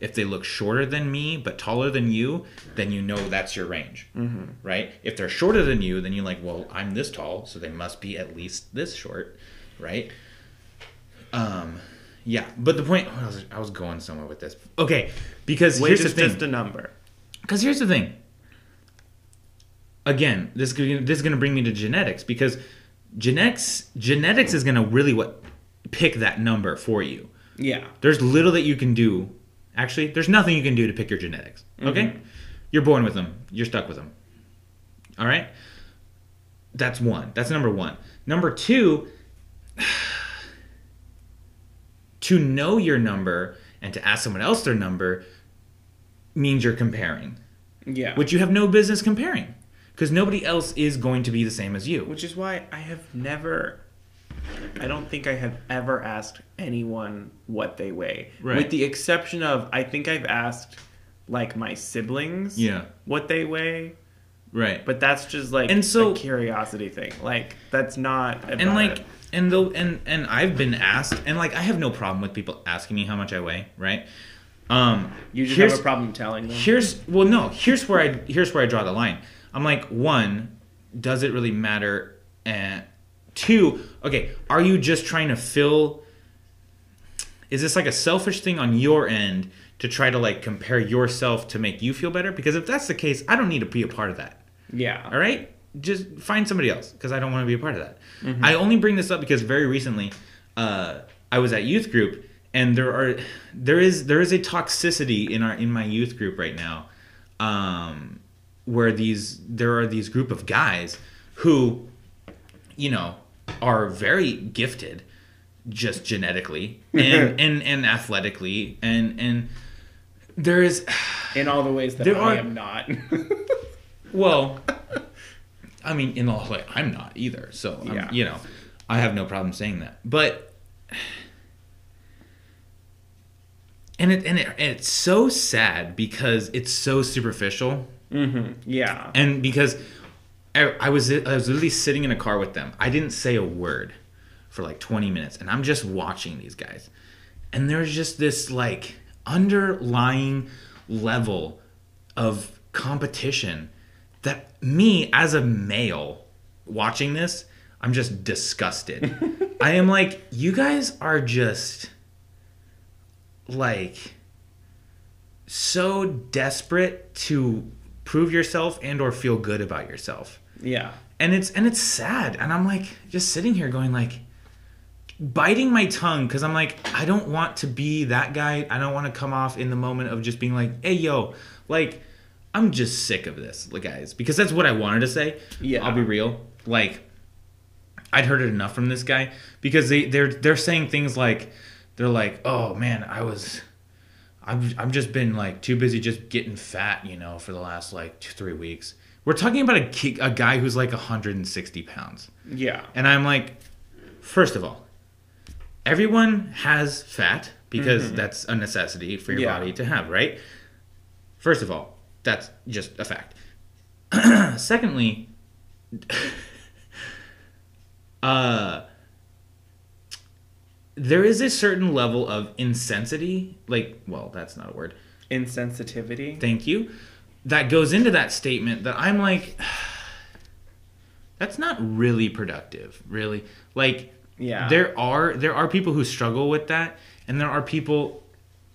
If they look shorter than me but taller than you, then you know that's your range, mm-hmm. right? If they're shorter than you, then you're like, well, I'm this tall, so they must be at least this short, right? Um, yeah. But the point, I was, I was going somewhere with this. Okay, because Weight here's the thing. just a number. Because here's the thing. Again, this this is going to bring me to genetics because genetics genetics is going to really what pick that number for you. Yeah. There's little that you can do. Actually, there's nothing you can do to pick your genetics. Okay, you're born with them. You're stuck with them. All right. That's one. That's number one. Number two. To know your number and to ask someone else their number means you're comparing Yeah. which you have no business comparing because nobody else is going to be the same as you. Which is why I have never. I don't think I have ever asked anyone what they weigh. Right. With the exception of, I think I've asked like my siblings Yeah. what they weigh, right. but that's just like And so- a curiosity thing. Like that's not about and like it. And though and and I've been asked and like I have no problem with people asking me how much I weigh, right? Um you just have a problem telling them. Here's well no, here's where I here's where I draw the line. I'm like one, does it really matter? And two, okay, are you just trying to fill is this like a selfish thing on your end to try to like compare yourself to make you feel better? Because if that's the case, I don't need to be a part of that. yeah. All right, just find somebody else because I don't want to be a part of that. I only bring this up because very recently, uh, I was at youth group, and there are there is there is a toxicity in our in my youth group right now, um, where these there are these group of guys who, you know, are very gifted, just genetically [LAUGHS] and and and athletically and and there is In all the ways that I are- am not. [LAUGHS] Well, I mean, in all way, I'm not either. So, I'm- Yeah. you know, I have no problem saying that. But, and it and it, and it's so sad because it's so superficial, mm-hmm. yeah. and because I, I was I was literally sitting in a car with them. I didn't say a word for like 20 minutes, and I'm just watching these guys, and there's just this like underlying level of competition me as a male watching this, I'm just disgusted. [LAUGHS] I am like, you guys are just like so desperate to prove yourself and or feel good about yourself. Yeah. And it's and it's sad. And I'm like just sitting here going like biting my tongue because I'm like, I don't want to be that guy. I don't want to come off in the moment of just being like, hey yo, like I'm just sick of this, like, guys, because that's what I wanted to say. Yeah. I'll be real. Like, I'd heard it enough from this guy because they they're they're saying things like they're like, "Oh man, I was I'm I'm just been like too busy just getting fat, you know, for the last like 2 3 weeks." We're talking about a ki- a guy who's like 160 pounds. Yeah. And I'm like, first of all, everyone has fat because mm-hmm. that's a necessity for your Yeah. body to have, right? First of all, that's just a fact. [CLEARS THROAT] Secondly, [LAUGHS] uh, there is a certain level of insensity, like, well, that's not a word. Insensitivity. Thank you. That goes into that statement that I'm like, [SIGHS] that's not really productive, really. Like, Yeah. there are there are people who struggle with that, and there are people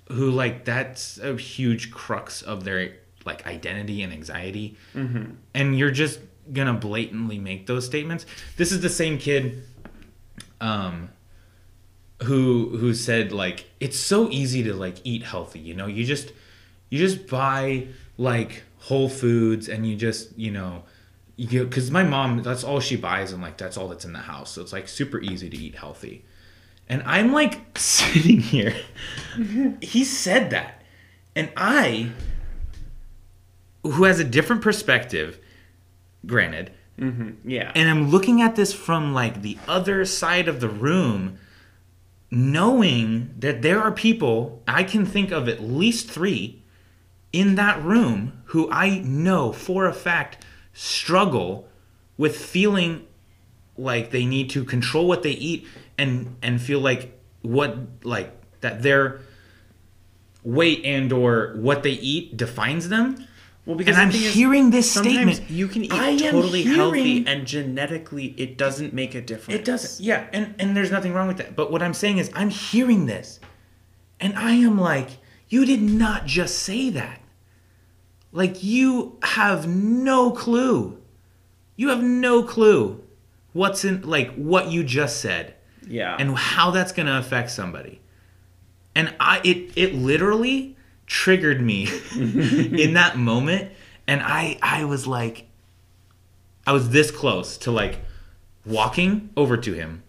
who like that's a huge crux of their like identity and anxiety, mm-hmm. and you're just gonna blatantly make those statements. This is the same kid, um, who who said like it's so easy to like eat healthy you know? You just you just buy like whole foods and you just you know you because my mom that's all she buys and like that's all that's in the house. So it's like super easy to eat healthy. And i'm like [LAUGHS] sitting here. [LAUGHS] He said that. And i who has a different perspective granted mm-hmm. Yeah. and I'm looking at this from like the other side of the room, knowing that there are people, I can think of at least three in that room who I know for a fact struggle with feeling like they need to control what they eat and and feel like what like that their weight and or what they eat defines them. Well, And I'm the thing is, hearing this statement. you can eat I totally healthy, and genetically, it doesn't make a difference. It doesn't. Yeah, and and there's nothing wrong with that. But what I'm saying is, I'm hearing this, and I am like, you did not just say that. Like you have no clue. You have no clue what's in like what you just said Yeah. and how that's going to affect somebody. And I it it literally triggered me [LAUGHS] in that moment and I I was like I was this close to like walking over to him,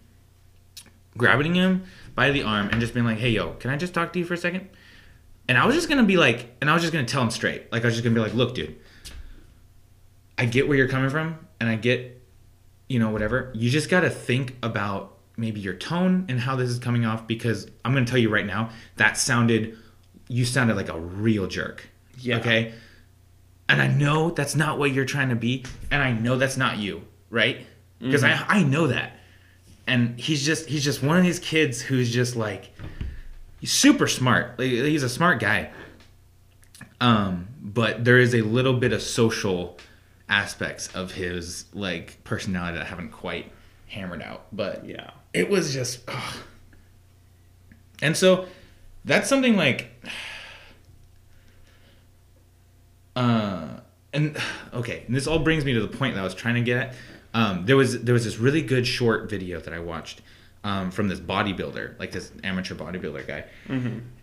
grabbing him by the arm and just being like, "Hey yo, can I just talk to you for a second? And I was just to be like and I was just to tell him straight. Like I was just to be like, "Look, dude, I get where you're coming from and I get you know, whatever. You just got to think about maybe your tone and how this is coming off because I'm to tell you right now, that sounded, you sounded like a real jerk. Yeah. Okay. And I know that's not what you're trying to be. And I know that's not you, right? Because I, I know that. And he's just, he's just one of these kids who's just like, he's super smart. Like, he's a smart guy. Um, but there is a little bit of social aspects of his like personality that I haven't quite hammered out. But yeah. it was just ugh. and so that's something like [SIGHS] uh and [SIGHS] okay and this all brings me to the point that i was trying to get at. Um there was there was this really good short video that i watched um, from this bodybuilder like this amateur bodybuilder guy.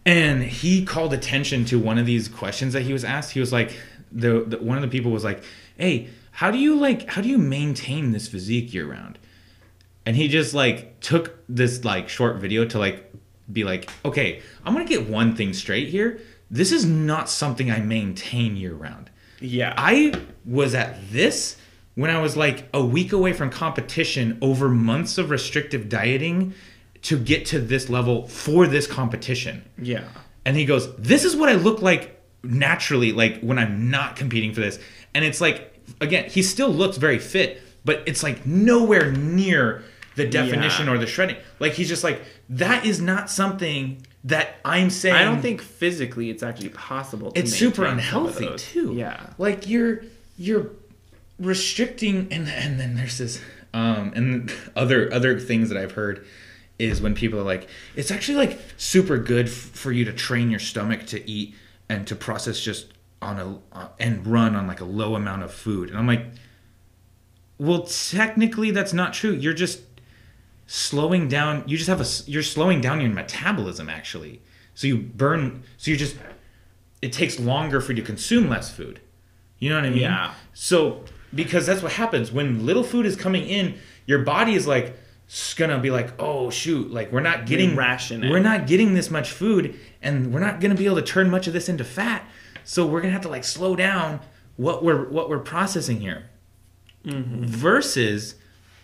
And he called attention to one of these questions that he was asked. He was like the, the one of the people was like hey how do you like how do you maintain this physique year round and he just like took this like short video to like be like okay i'm gonna get one thing straight here this is not something i maintain year round Yeah. i was at this when i was like a week away from competition over months of restrictive dieting to get to this level for this competition yeah. and he goes, "This is what I look like naturally, like when I'm not competing for this." And it's like, again, he still looks very fit, but it's like nowhere near the definition Yeah. or the shredding. Like he's just like, that is not something that I'm saying. I don't think physically it's actually possible. To it's super maintain some of unhealthy too. Yeah. like you're you're restricting, and and then there's this, um, and other other things that I've heard is when people are like, it's actually like super good f- for you to train your stomach to eat and to process just on a uh, and run on like a low amount of food, and I'm like, well, technically that's not true. You're just slowing down. You just have a you're slowing down your metabolism actually. So you burn. So you just it takes longer for you to consume less food. You know what I mean? Yeah. So because that's what happens when little food is coming in, your body is like gonna be like, oh shoot, like we're not getting ration we're not getting this much food, and we're not gonna be able to turn much of this into fat. So we're gonna have to like slow down what we're what we're processing here. Mm-hmm. Versus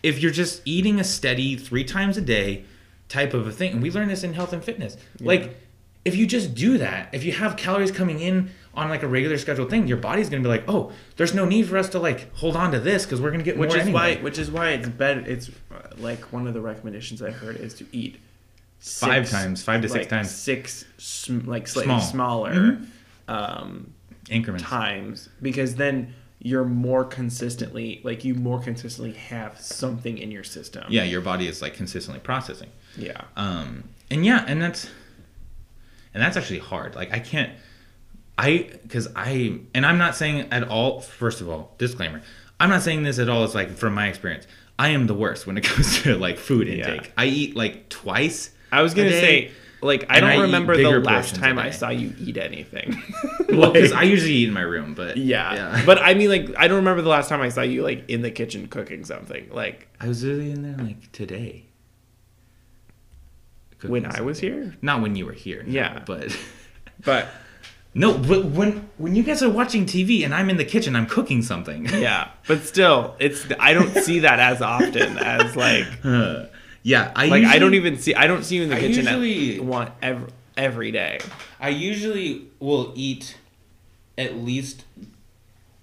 if you're just eating a steady three times a day type of a thing, and we learn this in health and fitness. Like if you just do that, if you have calories coming in on like a regular scheduled thing, your body's gonna be like, oh, there's no need for us to like hold on to this because we're gonna get which more is anyway. why which is why it's better it's like one of the recommendations i've heard is to eat Five times, five to six times. six sm- like slightly Small. smaller um increments. times because then you're more consistently like you more consistently have something in your system. Yeah, your body is like consistently processing. yeah. Um and yeah and that's and that's actually hard. Like i can't i because i and i'm not saying at all first of all disclaimer i'm not saying this at all as like from my experience. I am the worst when it [LAUGHS] comes to like food Yeah. intake. I eat like twice i was gonna say like i and don't eat remember the last time i saw you eat anything. [LAUGHS] [LAUGHS] Well because Like- i usually eat in my room but [LAUGHS] yeah. but i mean like i don't remember the last time i saw you like in the kitchen cooking something like i was really in there like today. When Cooking i was here? Not when you were here no, Yeah. but but no but when when you guys are watching tv and i'm in the kitchen i'm cooking something. Yeah but still it's i don't see that as often as like yeah, I like i don't even see i don't see you in the I kitchen usually- want every, every day I usually will eat at least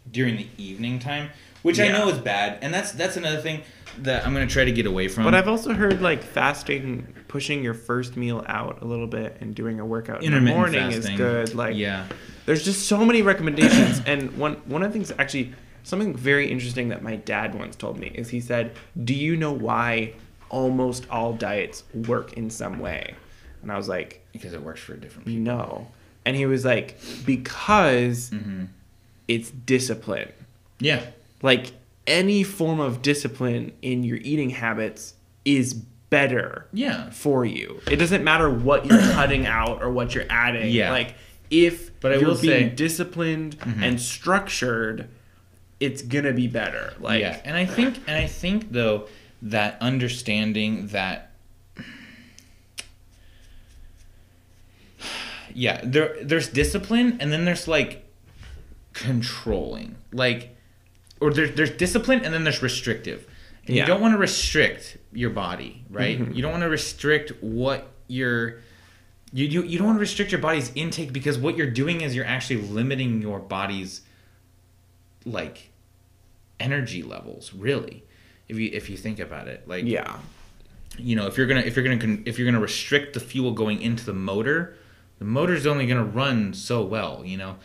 during the evening time, which I know is bad, and that's that's another thing that I'm gonna try to get away from. but i've also heard like fasting pushing your first meal out a little bit and doing a workout in the morning fasting. is good like yeah, there's just so many recommendations [COUGHS] and one one of the things actually something very interesting that my dad once told me is he said do you know why almost all diets work in some way and i was like because it works for a different people. no and he was like because Mm-hmm. it's discipline Yeah, like any form of discipline in your eating habits is better yeah, for you. It doesn't matter what you're [COUGHS] cutting out or what you're adding. Yeah. Like if But I you're will being say- Mm-hmm. disciplined and structured, it's gonna be better. Like yeah, and I think and I think though that understanding that yeah, there there's discipline and then there's like controlling. Like or there's there's discipline and then there's restrictive. And Yeah. you don't want to restrict your body, right? Mhm. You don't want to restrict what your you, you you don't want to restrict your body's intake because what you're doing is you're actually limiting your body's like energy levels really if you if you think about it like yeah. you know if you're gonna if you're gonna if you're gonna restrict the fuel going into the motor the motor's only gonna run so well you know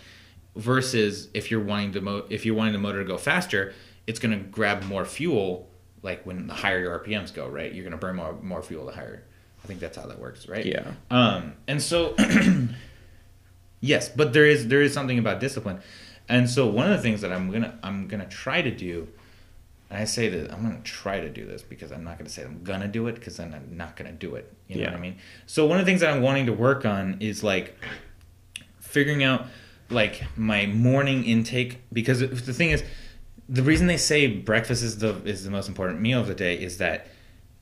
versus if you're wanting to mo- if you're wanting the motor to go faster it's gonna grab more fuel like when the higher your rpms go right you're gonna burn more more fuel the higher i think that's how that works right Yeah. um and so [CLEARS THROAT] yes but there is there is something about discipline and so one of the things that i'm gonna i'm gonna try to do and I say that I'm gonna try to do this because I'm not gonna say I'm gonna do it because then I'm not gonna do it. You know Yeah. what I mean? So one of the things that I'm wanting to work on is like figuring out like my morning intake because the thing is the reason they say breakfast is the is the most important meal of the day is that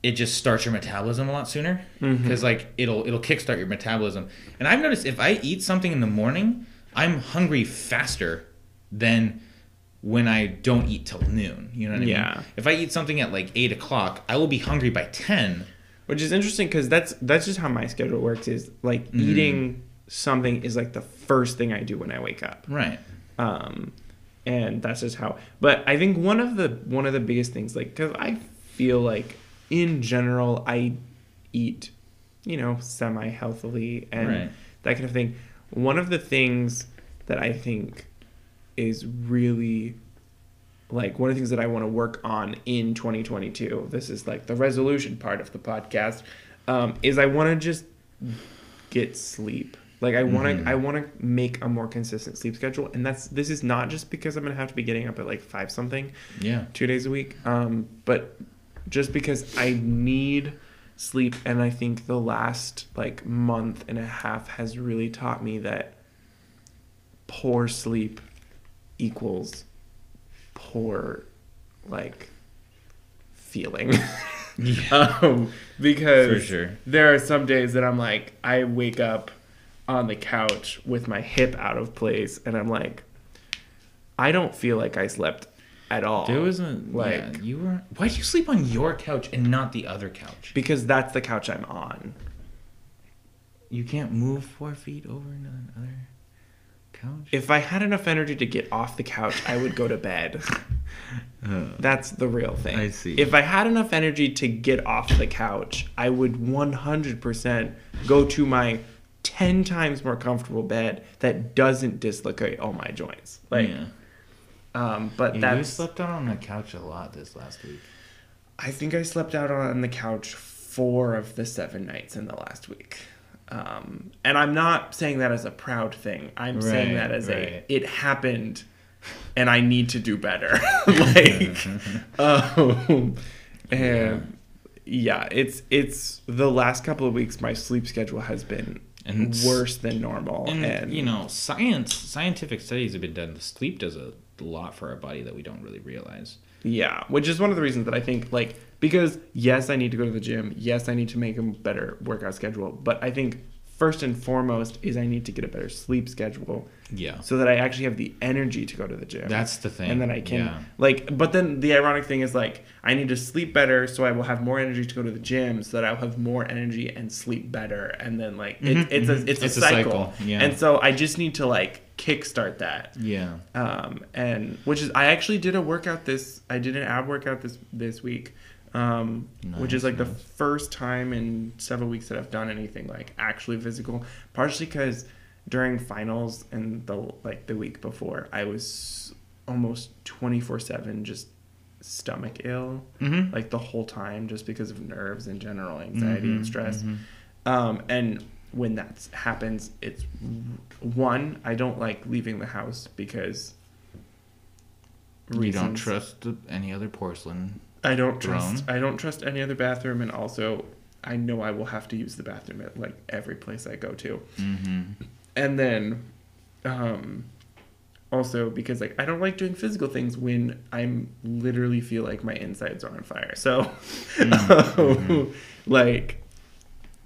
it just starts your metabolism a lot sooner mm-hmm. because like it'll it'll kickstart your metabolism and i've noticed if i eat something in the morning i'm hungry faster than when i don't eat till noon you know what i Yeah. mean if i eat something at like 8 o'clock i will be hungry by 10 Which is interesting because that's that's just how my schedule works. Is like Mm-hmm. eating something is like the first thing I do when I wake up. right um, and that's just how. But I think one of the one of the biggest things, like, because I feel like in general I eat, you know, semi healthily and Right. that kind of thing. One of the things that I think is really like one of the things that I want to work on in 2022. This is like the resolution part of the podcast. Um, is I want to just get sleep. Like I want to, Mhm. I want to make a more consistent sleep schedule, and that's this is not just because I'm gonna have to be getting up at like five something, yeah two days a week, um, but just because I need sleep, and I think the last like month and a half has really taught me that poor sleep equals poor like feeling. [LAUGHS] um, because For sure. there are some days that I'm like, I wake up on the couch with my hip out of place, and I'm like, I don't feel like I slept at all. There wasn't like like yeah, you were. Why do you sleep on your couch and not the other couch? because that's the couch I'm on. You can't move four feet over into another couch. If I had enough energy to get off the couch, I would go to bed. [LAUGHS] [LAUGHS] That's the real thing. I see. If I had enough energy to get off the couch, I would 100% go to my 10 times more comfortable bed that doesn't dislocate all my joints. Like, yeah. um, but Yeah, you slept out on the couch a lot this last week. I think I slept out on the couch four of the seven nights in the last week. Um, and I'm not saying that as a proud thing. I'm saying that as a it happened, and I need to do better. [LAUGHS] [LAUGHS] like, um, and yeah, it's it's the last couple of weeks. My sleep schedule has been And worse than normal, And, and, you know, science, scientific studies have been done. Sleep does a lot for our body that we don't really realize. Yeah, which is one of the reasons that I think like because yes, I need to go to the gym. Yes, I need to make a better workout schedule, but I think first and foremost is I need to get a better sleep schedule Yeah. so that I actually have the energy to go to the gym. That's the thing. and then I can Yeah. like but then the ironic thing is like I need to sleep better so I will have more energy to go to the gym so that I'll have more energy and sleep better and then like it, Mhm, it's mhm. a it's, It's a a cycle. cycle, yeah. And so I just need to like kickstart that Yeah. um, and which is I actually did a workout this I did an ab workout this this week, um, which is Nice, like the first time in several weeks that I've done anything like actually physical. Partially because during finals and the like the week before I was almost twenty four seven just stomach ill Mm-hmm. like the whole time just because of nerves and general anxiety and Mhm, stress. mhm. Um, and when that happens, it's one, I don't like leaving the house because You don't trust any other porcelain. I don't trust. I don't trust any other bathroom, and also I know I will have to use the bathroom at like every place I go to. Mm-hmm. And then, um, also because like I don't like doing physical things when I'm literally feel like my insides are on fire. So, Mhm. [LAUGHS] like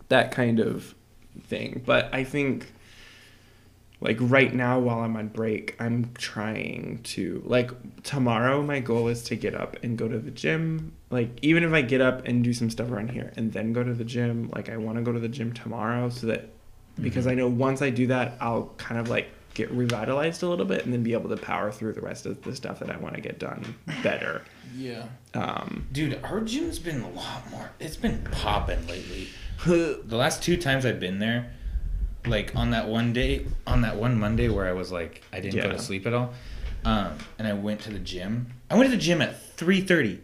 that kind of thing. But I think like right now while I'm on break, I'm trying to like tomorrow my goal is to get up and go to the gym. Like even if I get up and do some stuff around here and then go to the gym, like I want to go to the gym tomorrow so that because I know once I do that, I'll kind of like get revitalized a little bit and then be able to power through the rest of the stuff that I want to get done better. Yeah. Um, Dude, our gym's been a lot more. It's been popping lately. the last two times I've been there, like on that one day, on that one Monday where I was like, I didn't go Yeah. to sleep at all, um, and I went to the gym. I went to the gym at three thirty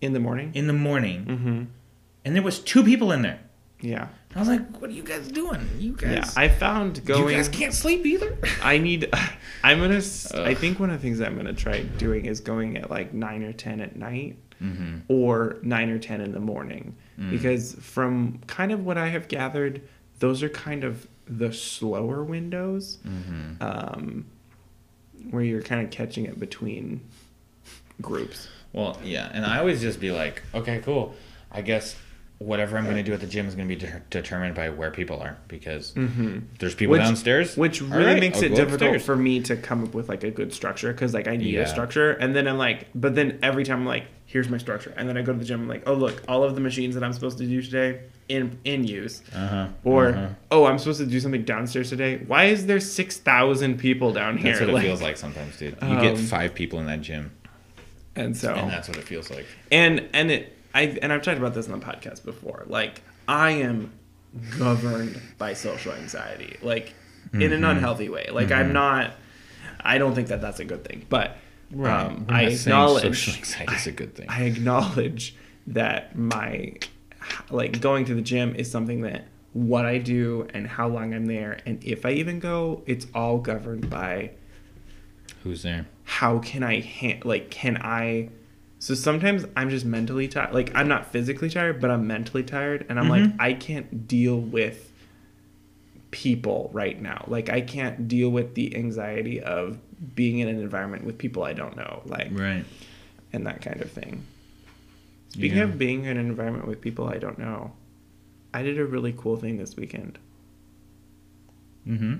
in the morning. in the morning, mm-hmm. and there was two people in there. Yeah. I was like, "What are you guys doing? You guys, Yeah. I found going. you guys can't sleep either." [LAUGHS] I need. [LAUGHS] I'm gonna. s I Ugh. think one of the things I'm gonna try doing is going at like nine or ten at night, mm-hmm. or nine or ten in the morning, Mm. because from kind of what I have gathered, those are kind of the slower windows, Mm-hmm. um, where you're kind of catching it between groups. Well, yeah, and I always just be like, okay, cool. I guess whatever I'm going to do at the gym is going to be de- determined by where people are because Mm-hmm. there's people Which- downstairs, which really right, makes I'll it difficult upstairs. for me to come up with like a good structure because like I need Yeah. a structure and then I'm like but then every time I'm like here's my structure and then I go to the gym I'm like oh look all of the machines that I'm supposed to do today in in use Uh-huh. or uh-huh. oh I'm supposed to do something downstairs today why is there 6,000 people down here That's what it feels like sometimes, dude. You get Um, five people in that gym, and so and that's what it feels like. and and it I and I've talked about this on the podcast before. Like I am governed by social anxiety, like in an Mhm. unhealthy way. Like I'm Mhm. not. I don't think that that's a good thing, but um, I acknowledge social anxiety is a good thing. I acknowledge that my like going to the gym is something that what I do and how long I'm there and if I even go, it's all governed by Who's there? how can I ha- like can I so sometimes I'm just mentally tired like I'm not physically tired but I'm mentally tired and I'm like Mhm. I can't deal with people right now. Like I can't deal with the anxiety of being in an environment with people I don't know, like Right. and that kind of thing. Speaking Yeah. of being in an environment with people I don't know, I did a really cool thing this weekend. Mm-hmm.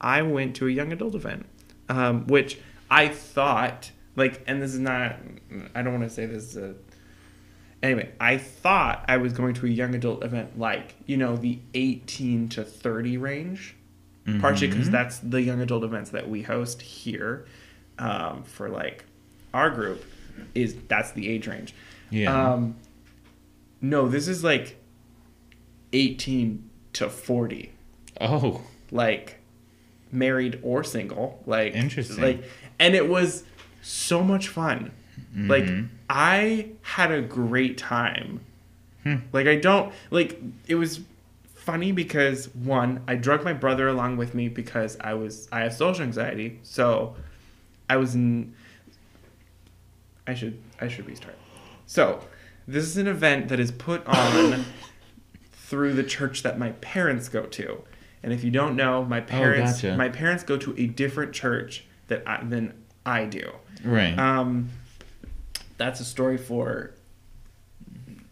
I went to a young adult event, um, which I thought like, and this is not. I don't want to say this is a. Anyway, I thought I was going to a young adult event like you know the eighteen to thirty range, partially because that's the young adult events that we host here, um, for like our group, is that's the age range. Yeah. Um, no, this is like eighteen to 40. Oh. like married or single like Interesting. like and it was so much fun like Mhm. i had a great time Hmm. like i don't like it was funny because one i drug my brother along with me because i was i have social anxiety so i was in i should i should restart so this is an event that is put [LAUGHS] on through the church that my parents go to. And if you don't know, my parents gotcha. my parents go to a different church that I, than I do. Right. Um, that's a story for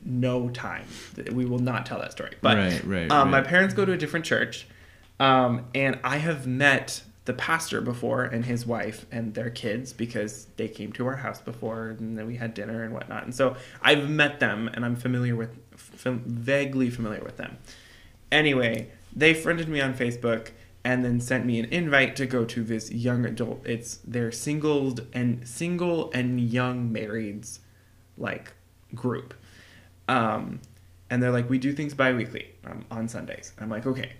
no time. We will not tell that story. But Right, right, um, my parents go to a different church, um, and I have met the pastor before and his wife and their kids because they came to our house before, and then we had dinner and whatnot. And so I've met them, and I'm familiar with, fam- vaguely familiar with them. Anyway, they friended me on Facebook and then sent me an invite to go to this young adult. It's their singled and single and young marrieds like group. Um, and they're like, we do things bi-weekly um, on Sundays. I'm like, okay.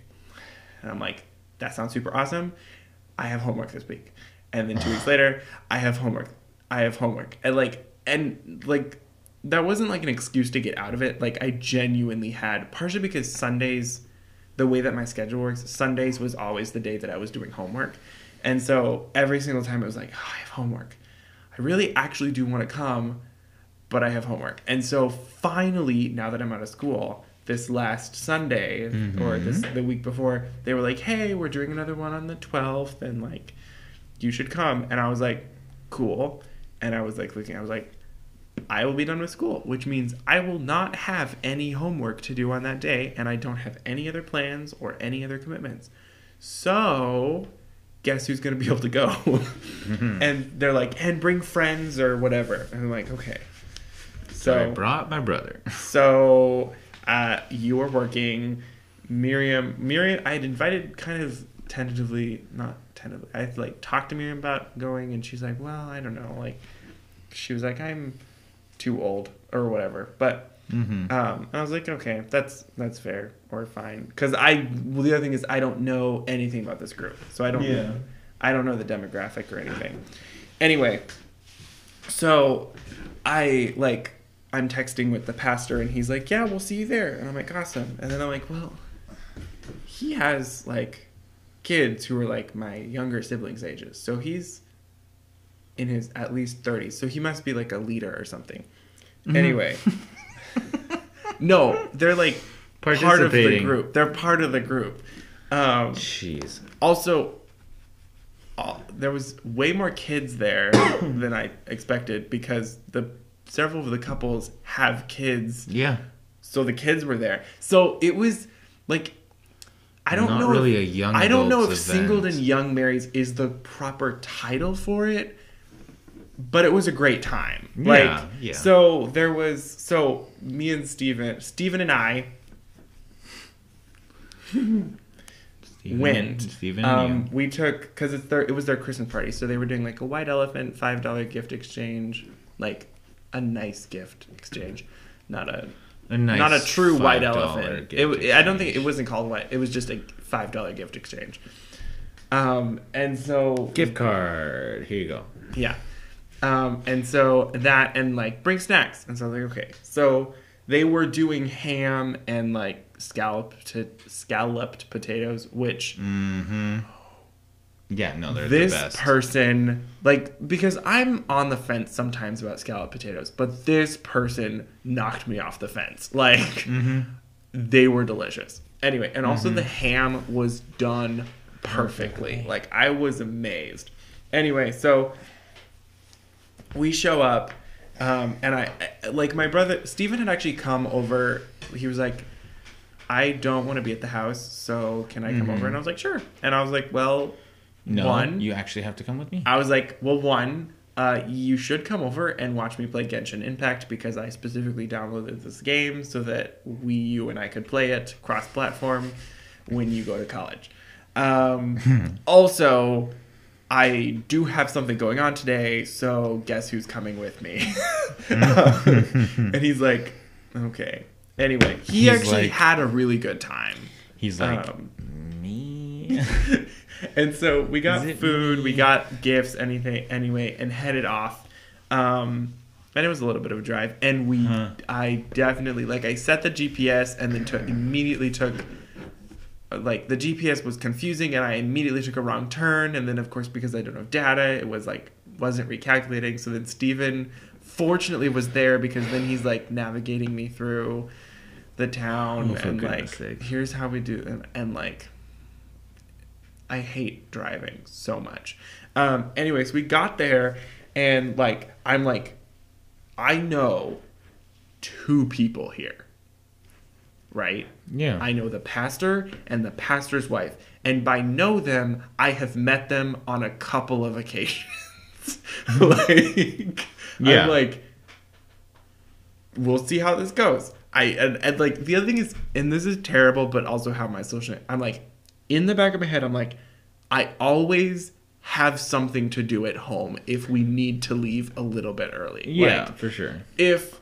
And I'm like, that sounds super awesome. I have homework this week. And then two weeks later, I have homework. I have homework. And like, and like, that wasn't like an excuse to get out of it. Like, I genuinely had, partially because Sundays, the way that my schedule works, Sundays was always the day that I was doing homework. And so every single time it was like, oh, I have homework. I really actually do want to come, but I have homework. And so finally, now that I'm out of school, this last Sunday or this mm-hmm. the week before, they were like, "Hey, we're doing another one on the 12th and like you should come." And I was like, "Cool." And I was like looking, I was like, I will be done with school, which means I will not have any homework to do on that day, and I don't have any other plans or any other commitments. So, guess who's going to be able to go? [LAUGHS] and they're like, and bring friends or whatever. And I'm like, okay. so I brought my brother. [LAUGHS] so uh, you were working. Miriam, Miriam, I had invited kind of tentatively, not tentatively. I like talked to Miriam about going, and she's like, well, I don't know. Like, she was like, I'm too old or whatever. But Mm-hmm. um, I was like, okay, that's that's fair or fine. Because I, well, the other thing is, I don't know anything about this group, so I don't, Yeah. I don't know the demographic or anything. Anyway, so I like, I'm texting with the pastor, and he's like, yeah, we'll see you there, and I'm like, awesome. And then I'm like, well, he has like kids who are like my younger siblings' ages, so he's in his at least 30s, so he must be like a leader or something. Anyway. [LAUGHS] No, they're like part of the Participating. group. They're part of the group. Um, Jeez. also, uh, there was way more kids there [COUGHS] than I expected because the several of the couples have kids, Yeah. so the kids were there. So it was like I don't Not know. really if, a young I don't know if adults singled and young marries is the proper title for it, but it was a great time. Yeah, like yeah. so there was so me and Steven, Steven and I Steven, went. Steven, um, yeah. we took because it's their it was their Christmas party, so they were doing like a white elephant five dollar gift exchange, like a nice gift exchange, not a a nice not a true white elephant. It, I don't think it wasn't called white. It was just a five dollar gift exchange. Um, and so gift card. Here you go. yeah. Um, and so that and like bring snacks. And so I was like, okay. So they were doing ham and like scalloped scalloped potatoes, which Mm-hmm. Yeah, no, they're this the best. person like because I'm on the fence sometimes about scalloped potatoes, but this person knocked me off the fence. [LAUGHS] Like mm-hmm. they were delicious. anyway, and also the ham was done perfectly. Like I was amazed. Anyway, so we show up, um, and I like my brother Steven had actually come over. He was like, "I don't want to be at the house, so can I come over?" And I was like, "Sure." And I was like, "Well, No, one, you actually have to come with me. I was like, well, one, uh, you should come over and watch me play Genshin Impact because I specifically downloaded this game so that we, you, and I could play it cross platform when you go to college. Um, also, I do have something going on today, so guess who's coming with me? [LAUGHS] and he's like, okay. Anyway, he He's actually like- had a really good time. He's like Um, me. [LAUGHS] and so we got food, we got gifts, anything, anyway, and headed off. Um, and it was a little bit of a drive, and we, Huh. I definitely like, I set the GPS and then took immediately took, like the GPS was confusing, and I immediately took a wrong turn, and then of course because I don't have data, it was like wasn't recalculating. So then Steven fortunately was there because then he's like navigating me through the town Oh, and like sake. here's how we do and, and like I hate driving so much. Um, anyways, we got there and like I'm like, I know two people here. Right? yeah. I know the pastor and the pastor's wife. And by know them, I have met them on a couple of occasions. [LAUGHS] Mm-hmm. like Yeah. I'm like we'll see how this goes. I and, and like the other thing is and this is terrible, but also how my social I'm like in the back of my head, I'm like, I always have something to do at home if we need to leave a little bit early. yeah, Like, for sure. if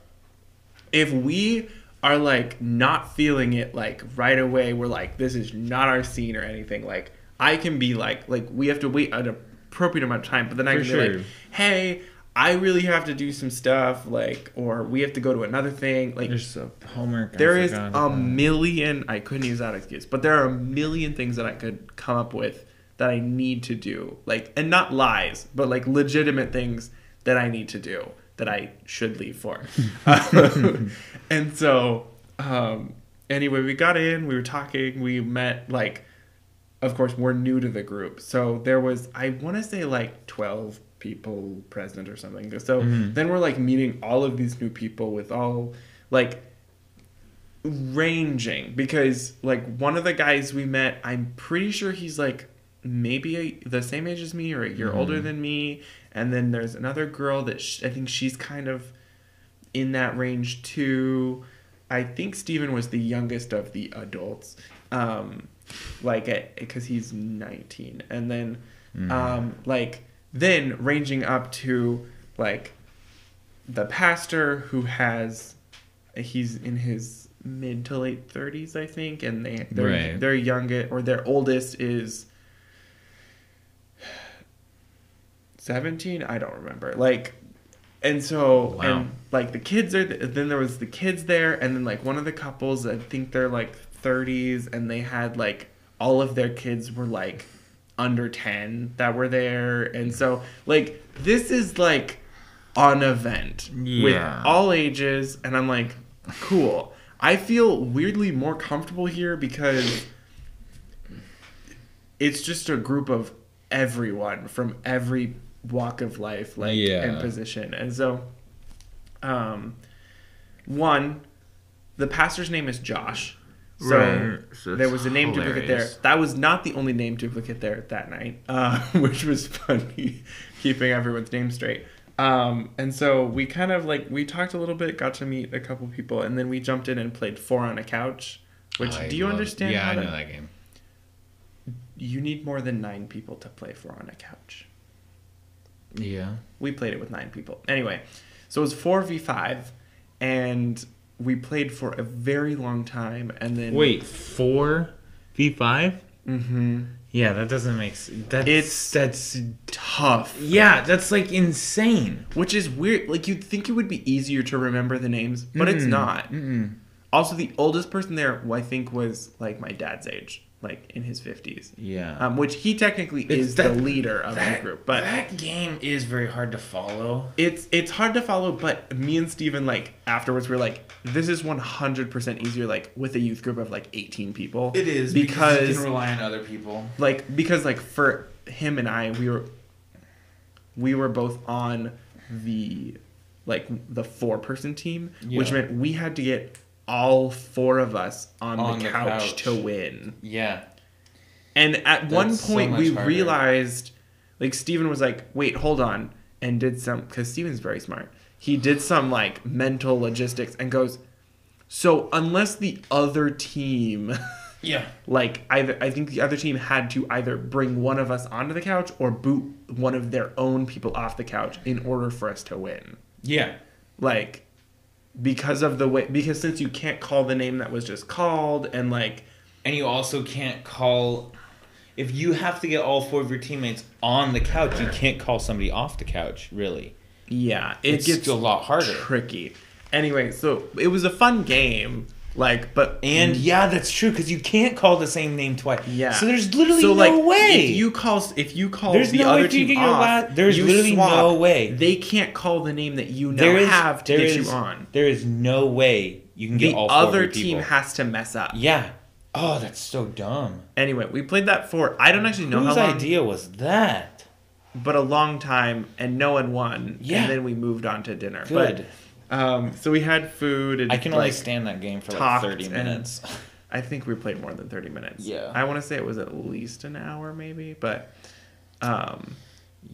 if we are like not feeling it like right away. We're like this is not our scene or anything. Like i can be like like we have to wait an appropriate amount of time but then i For can be like hey i really have to do some stuff like or we have to go to another thing. Like There's a homework. There is a million i couldn't use that excuse but there are a million things that i could come up with that i need to do. Like and not lies but like legitimate things that i need to do that i should leave for [LAUGHS] [LAUGHS] and so um anyway we got in we were talking we met like of course we're new to the group so there was i want to say like 12 people present or something so Mhm. then we're like meeting all of these new people with all like ranging because like one of the guys we met i'm pretty sure he's like maybe a, the same age as me or a year older Mhm. than me and then there's another girl that sh- i think she's kind of in that range too i think steven was the youngest of the adults um like because he's 19 and then Mhm. um like then ranging up to like the pastor who has he's in his mid to late 30s i think and they their Right. their youngest or their oldest is 17 i don't remember like and so Wow. and like the kids are then there was the kids there and then like one of the couples i think they're like 30s and they had like all of their kids were like under 10 that were there and so like this is like an event Yeah. with all ages and i'm like cool i feel weirdly more comfortable here because it's just a group of everyone from every walk of life like Yeah. and position and so um one the pastor's name is josh so Right. There was a name duplicate there that was not the only name duplicate there that night [LAUGHS] uh, which was funny [LAUGHS] keeping everyone's name straight um, and so we kind of like we talked a little bit got to meet a couple people and then we jumped in and played four on a couch which I do you love- understand Yeah, I to- know that game. you need more than nine people to play four on a couch Yeah. we played it with nine people. Anyway, so it was four v five, and we played for a very long time, and then Wait, four v five? hmm Yeah, that doesn't make sense. That's, It's- that's tough. yeah, that's like insane. Which is weird. Like you'd think it would be easier to remember the names, but it's Mm-mm. not. Mm-mm. Also, the oldest person there, who I think, was like my dad's age. Like in his fifties. Yeah. Um, which he technically It's is that- the leader of that the group, but that game is very hard to follow. it's it's hard to follow. But me and Steven, like afterwards, we're like, this is one hundred percent easier, like with a youth group of like eighteen people. because, because you can rely on other people. like because like for him and I we were we were both on the like the four person team which meant we had to get all four of us on, On the, the couch couch. to win Yeah. and at one That's so point much we harder. realized like steven was like wait hold on and did some because steven's very smart he did some like mental logistics and goes so unless the other team [LAUGHS] Yeah. like either I think the other team had to either bring one of us onto the couch or boot one of their own people off the couch in order for us to win. Yeah. Like because of the way because since you can't call the name that was just called and like And you also can't call if you have to get all four of your teammates on the couch, you can't call somebody off the couch, really. yeah, it It's gets a lot harder. tricky. Anyway, so it was a fun game like but And mm. yeah, that's true because you can't call the same name twice. yeah. So there's literally so, no like, way. If you call if you call There's the no other team off, there's literally no way. They can't call the name that you now there is have to get is- you on. There is no way you can get the all other team people. has to mess up. yeah. Oh, that's so dumb. Anyway, we played that for I don't actually know Whose how long, idea was that? but a long time, and no one won. Yeah. and then we moved on to dinner. Good. But um, so we had food. And I can only like, stand that game for like 30 minutes. [LAUGHS] I think we played more than thirty minutes. Yeah. I want to say it was at least an hour, maybe, but um,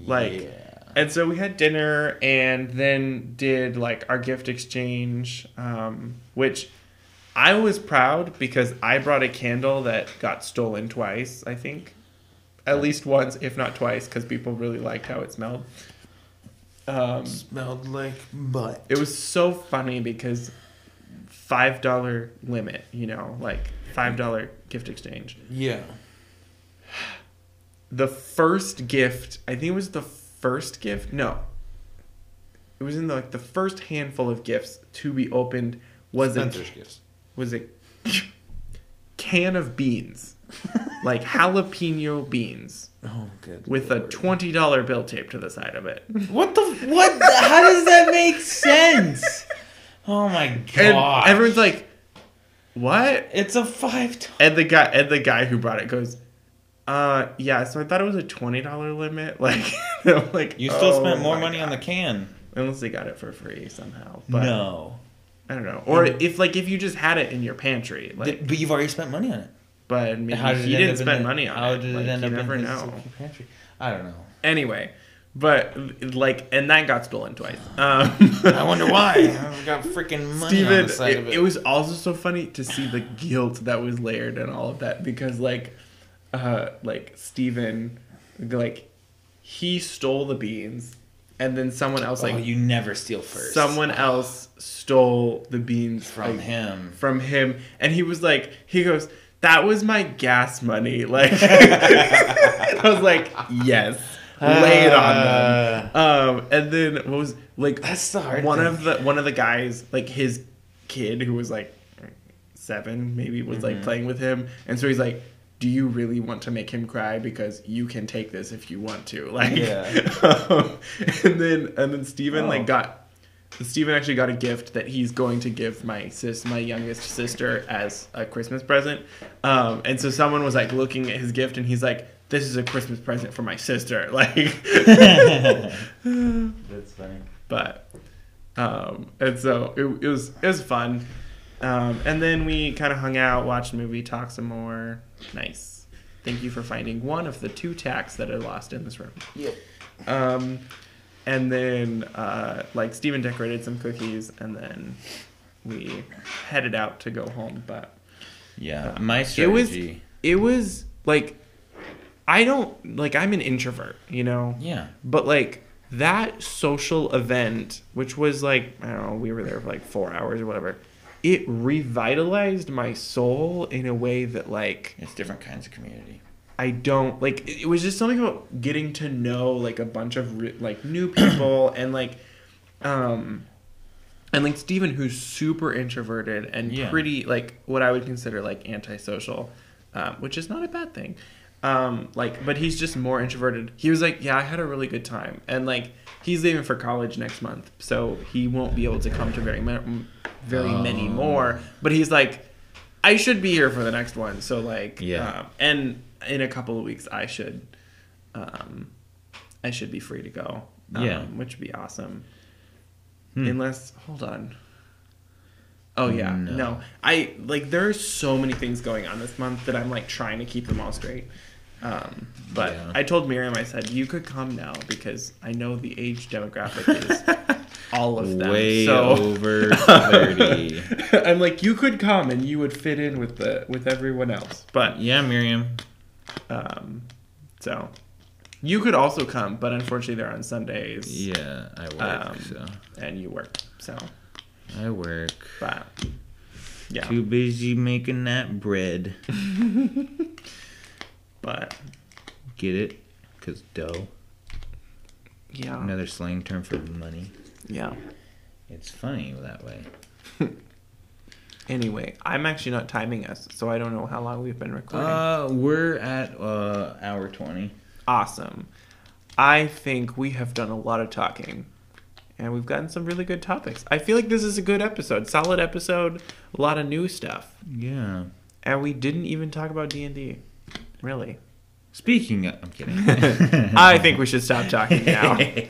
like. Yeah. And so we had dinner and then did like our gift exchange, um, which I was proud because I brought a candle that got stolen twice, I think. At least once, if not twice, because people really liked how it smelled. Um, smelled like butt. it was so funny because $5 limit, you know, like $5 gift exchange Yeah. the first gift i think it was the first gift no it was in the, like the first handful of gifts to be opened was Spencer's a gifts. was a [LAUGHS] can of beans like jalapeno beans Oh, good. with a $20 bill taped to the side of it What the what? How does that make sense? Oh my god! everyone's like what it's a five. T- and the guy and the guy who brought it goes uh yeah so i thought it was a $20 limit [LAUGHS] like [LAUGHS] like you still "Oh spent more money on the can. unless they got it for free somehow but no, I don't know. Or if like if you just had it in your pantry, like, but you've already spent money on it. But maybe How did he didn't spend the- money on How it. did it end you up never in his know. pantry? I don't know. Anyway, but like, and that got stolen twice. Um, I wonder why. [LAUGHS] I've got freaking money on the side of it, it. it was also so funny to see the guilt that was layered and all of that because like, uh, like Steven, like, he stole the beans, and then someone else oh, like you never steal first. someone else stole the beans from like, him. from him and he was like he goes that was my gas money like [LAUGHS] [LAUGHS] i was like yes lay it on them um and then what was like That's the hard one thing. of the one of the guys like his kid who was like seven maybe was Mm-hmm. like playing with him and so he's like do you really want to make him cry because you can take this if you want to like Yeah. [LAUGHS] um, and then and then steven Oh. like got Steven actually got a gift that he's going to give my sis, my youngest sister, as a Christmas present. Um, and so someone was like looking at his gift, and he's like, "This is a Christmas present for my sister." [LAUGHS] Like, [LAUGHS] That's funny. but, um, and so it, it was it was fun. Um, and then we kind of hung out, watched a movie, talked some more. Nice. Thank you for finding one of the two tacks that are lost in this room. Yep. Um, and then uh, like Steven decorated some cookies, and then we headed out to go home. But Yeah, my it was strategy. it was like I don't like I'm an introvert, you know. yeah. But like that social event, which was like I don't know, we were there for like four hours or whatever. It revitalized my soul in a way that like It's different kinds of community. I don't like. It was just something about getting to know like a bunch of like new [CLEARS THROAT] people and like, um, and like Steven, who's super introverted and Yeah. pretty like what I would consider like antisocial. um, which is not a bad thing. Um, like, but he's just more introverted. He was like, "Yeah, I had a really good time," and like he's leaving for college next month, so he won't be able to come to very ma- very many Oh. more. But he's like, I should be here for the next one. So like, Yeah. um, and in a couple of weeks, I should, um, I should be free to go. Um, Yeah. which would be awesome. Hmm. Unless, hold on. Oh yeah, No. no. I like there are so many things going on this month that I'm like trying to keep them all straight. Um, but Yeah. I told Miriam, I said you could come now because I know the age demographic is [LAUGHS] all of them. Way so [LAUGHS] over thirty. I'm like, you could come and you would fit in with the with everyone else. But yeah, Miriam. Um, so you could also come, but unfortunately they're on Sundays. Yeah, I work. Um, so and you work. So, I work. but yeah, Too busy making that bread. [LAUGHS] but Get it? Cause dough. yeah, Another slang term for money. yeah. It's funny that way. [LAUGHS] Anyway, I'm actually not timing us, so I don't know how long we've been recording. Uh, we're at uh hour twenty. awesome. I think we have done a lot of talking. And we've gotten some really good topics. I feel like this is a good episode, solid episode, a lot of new stuff. Yeah. And we didn't even talk about D and D, really. Speaking of, I'm kidding. [LAUGHS] I think we should stop talking now. [LAUGHS]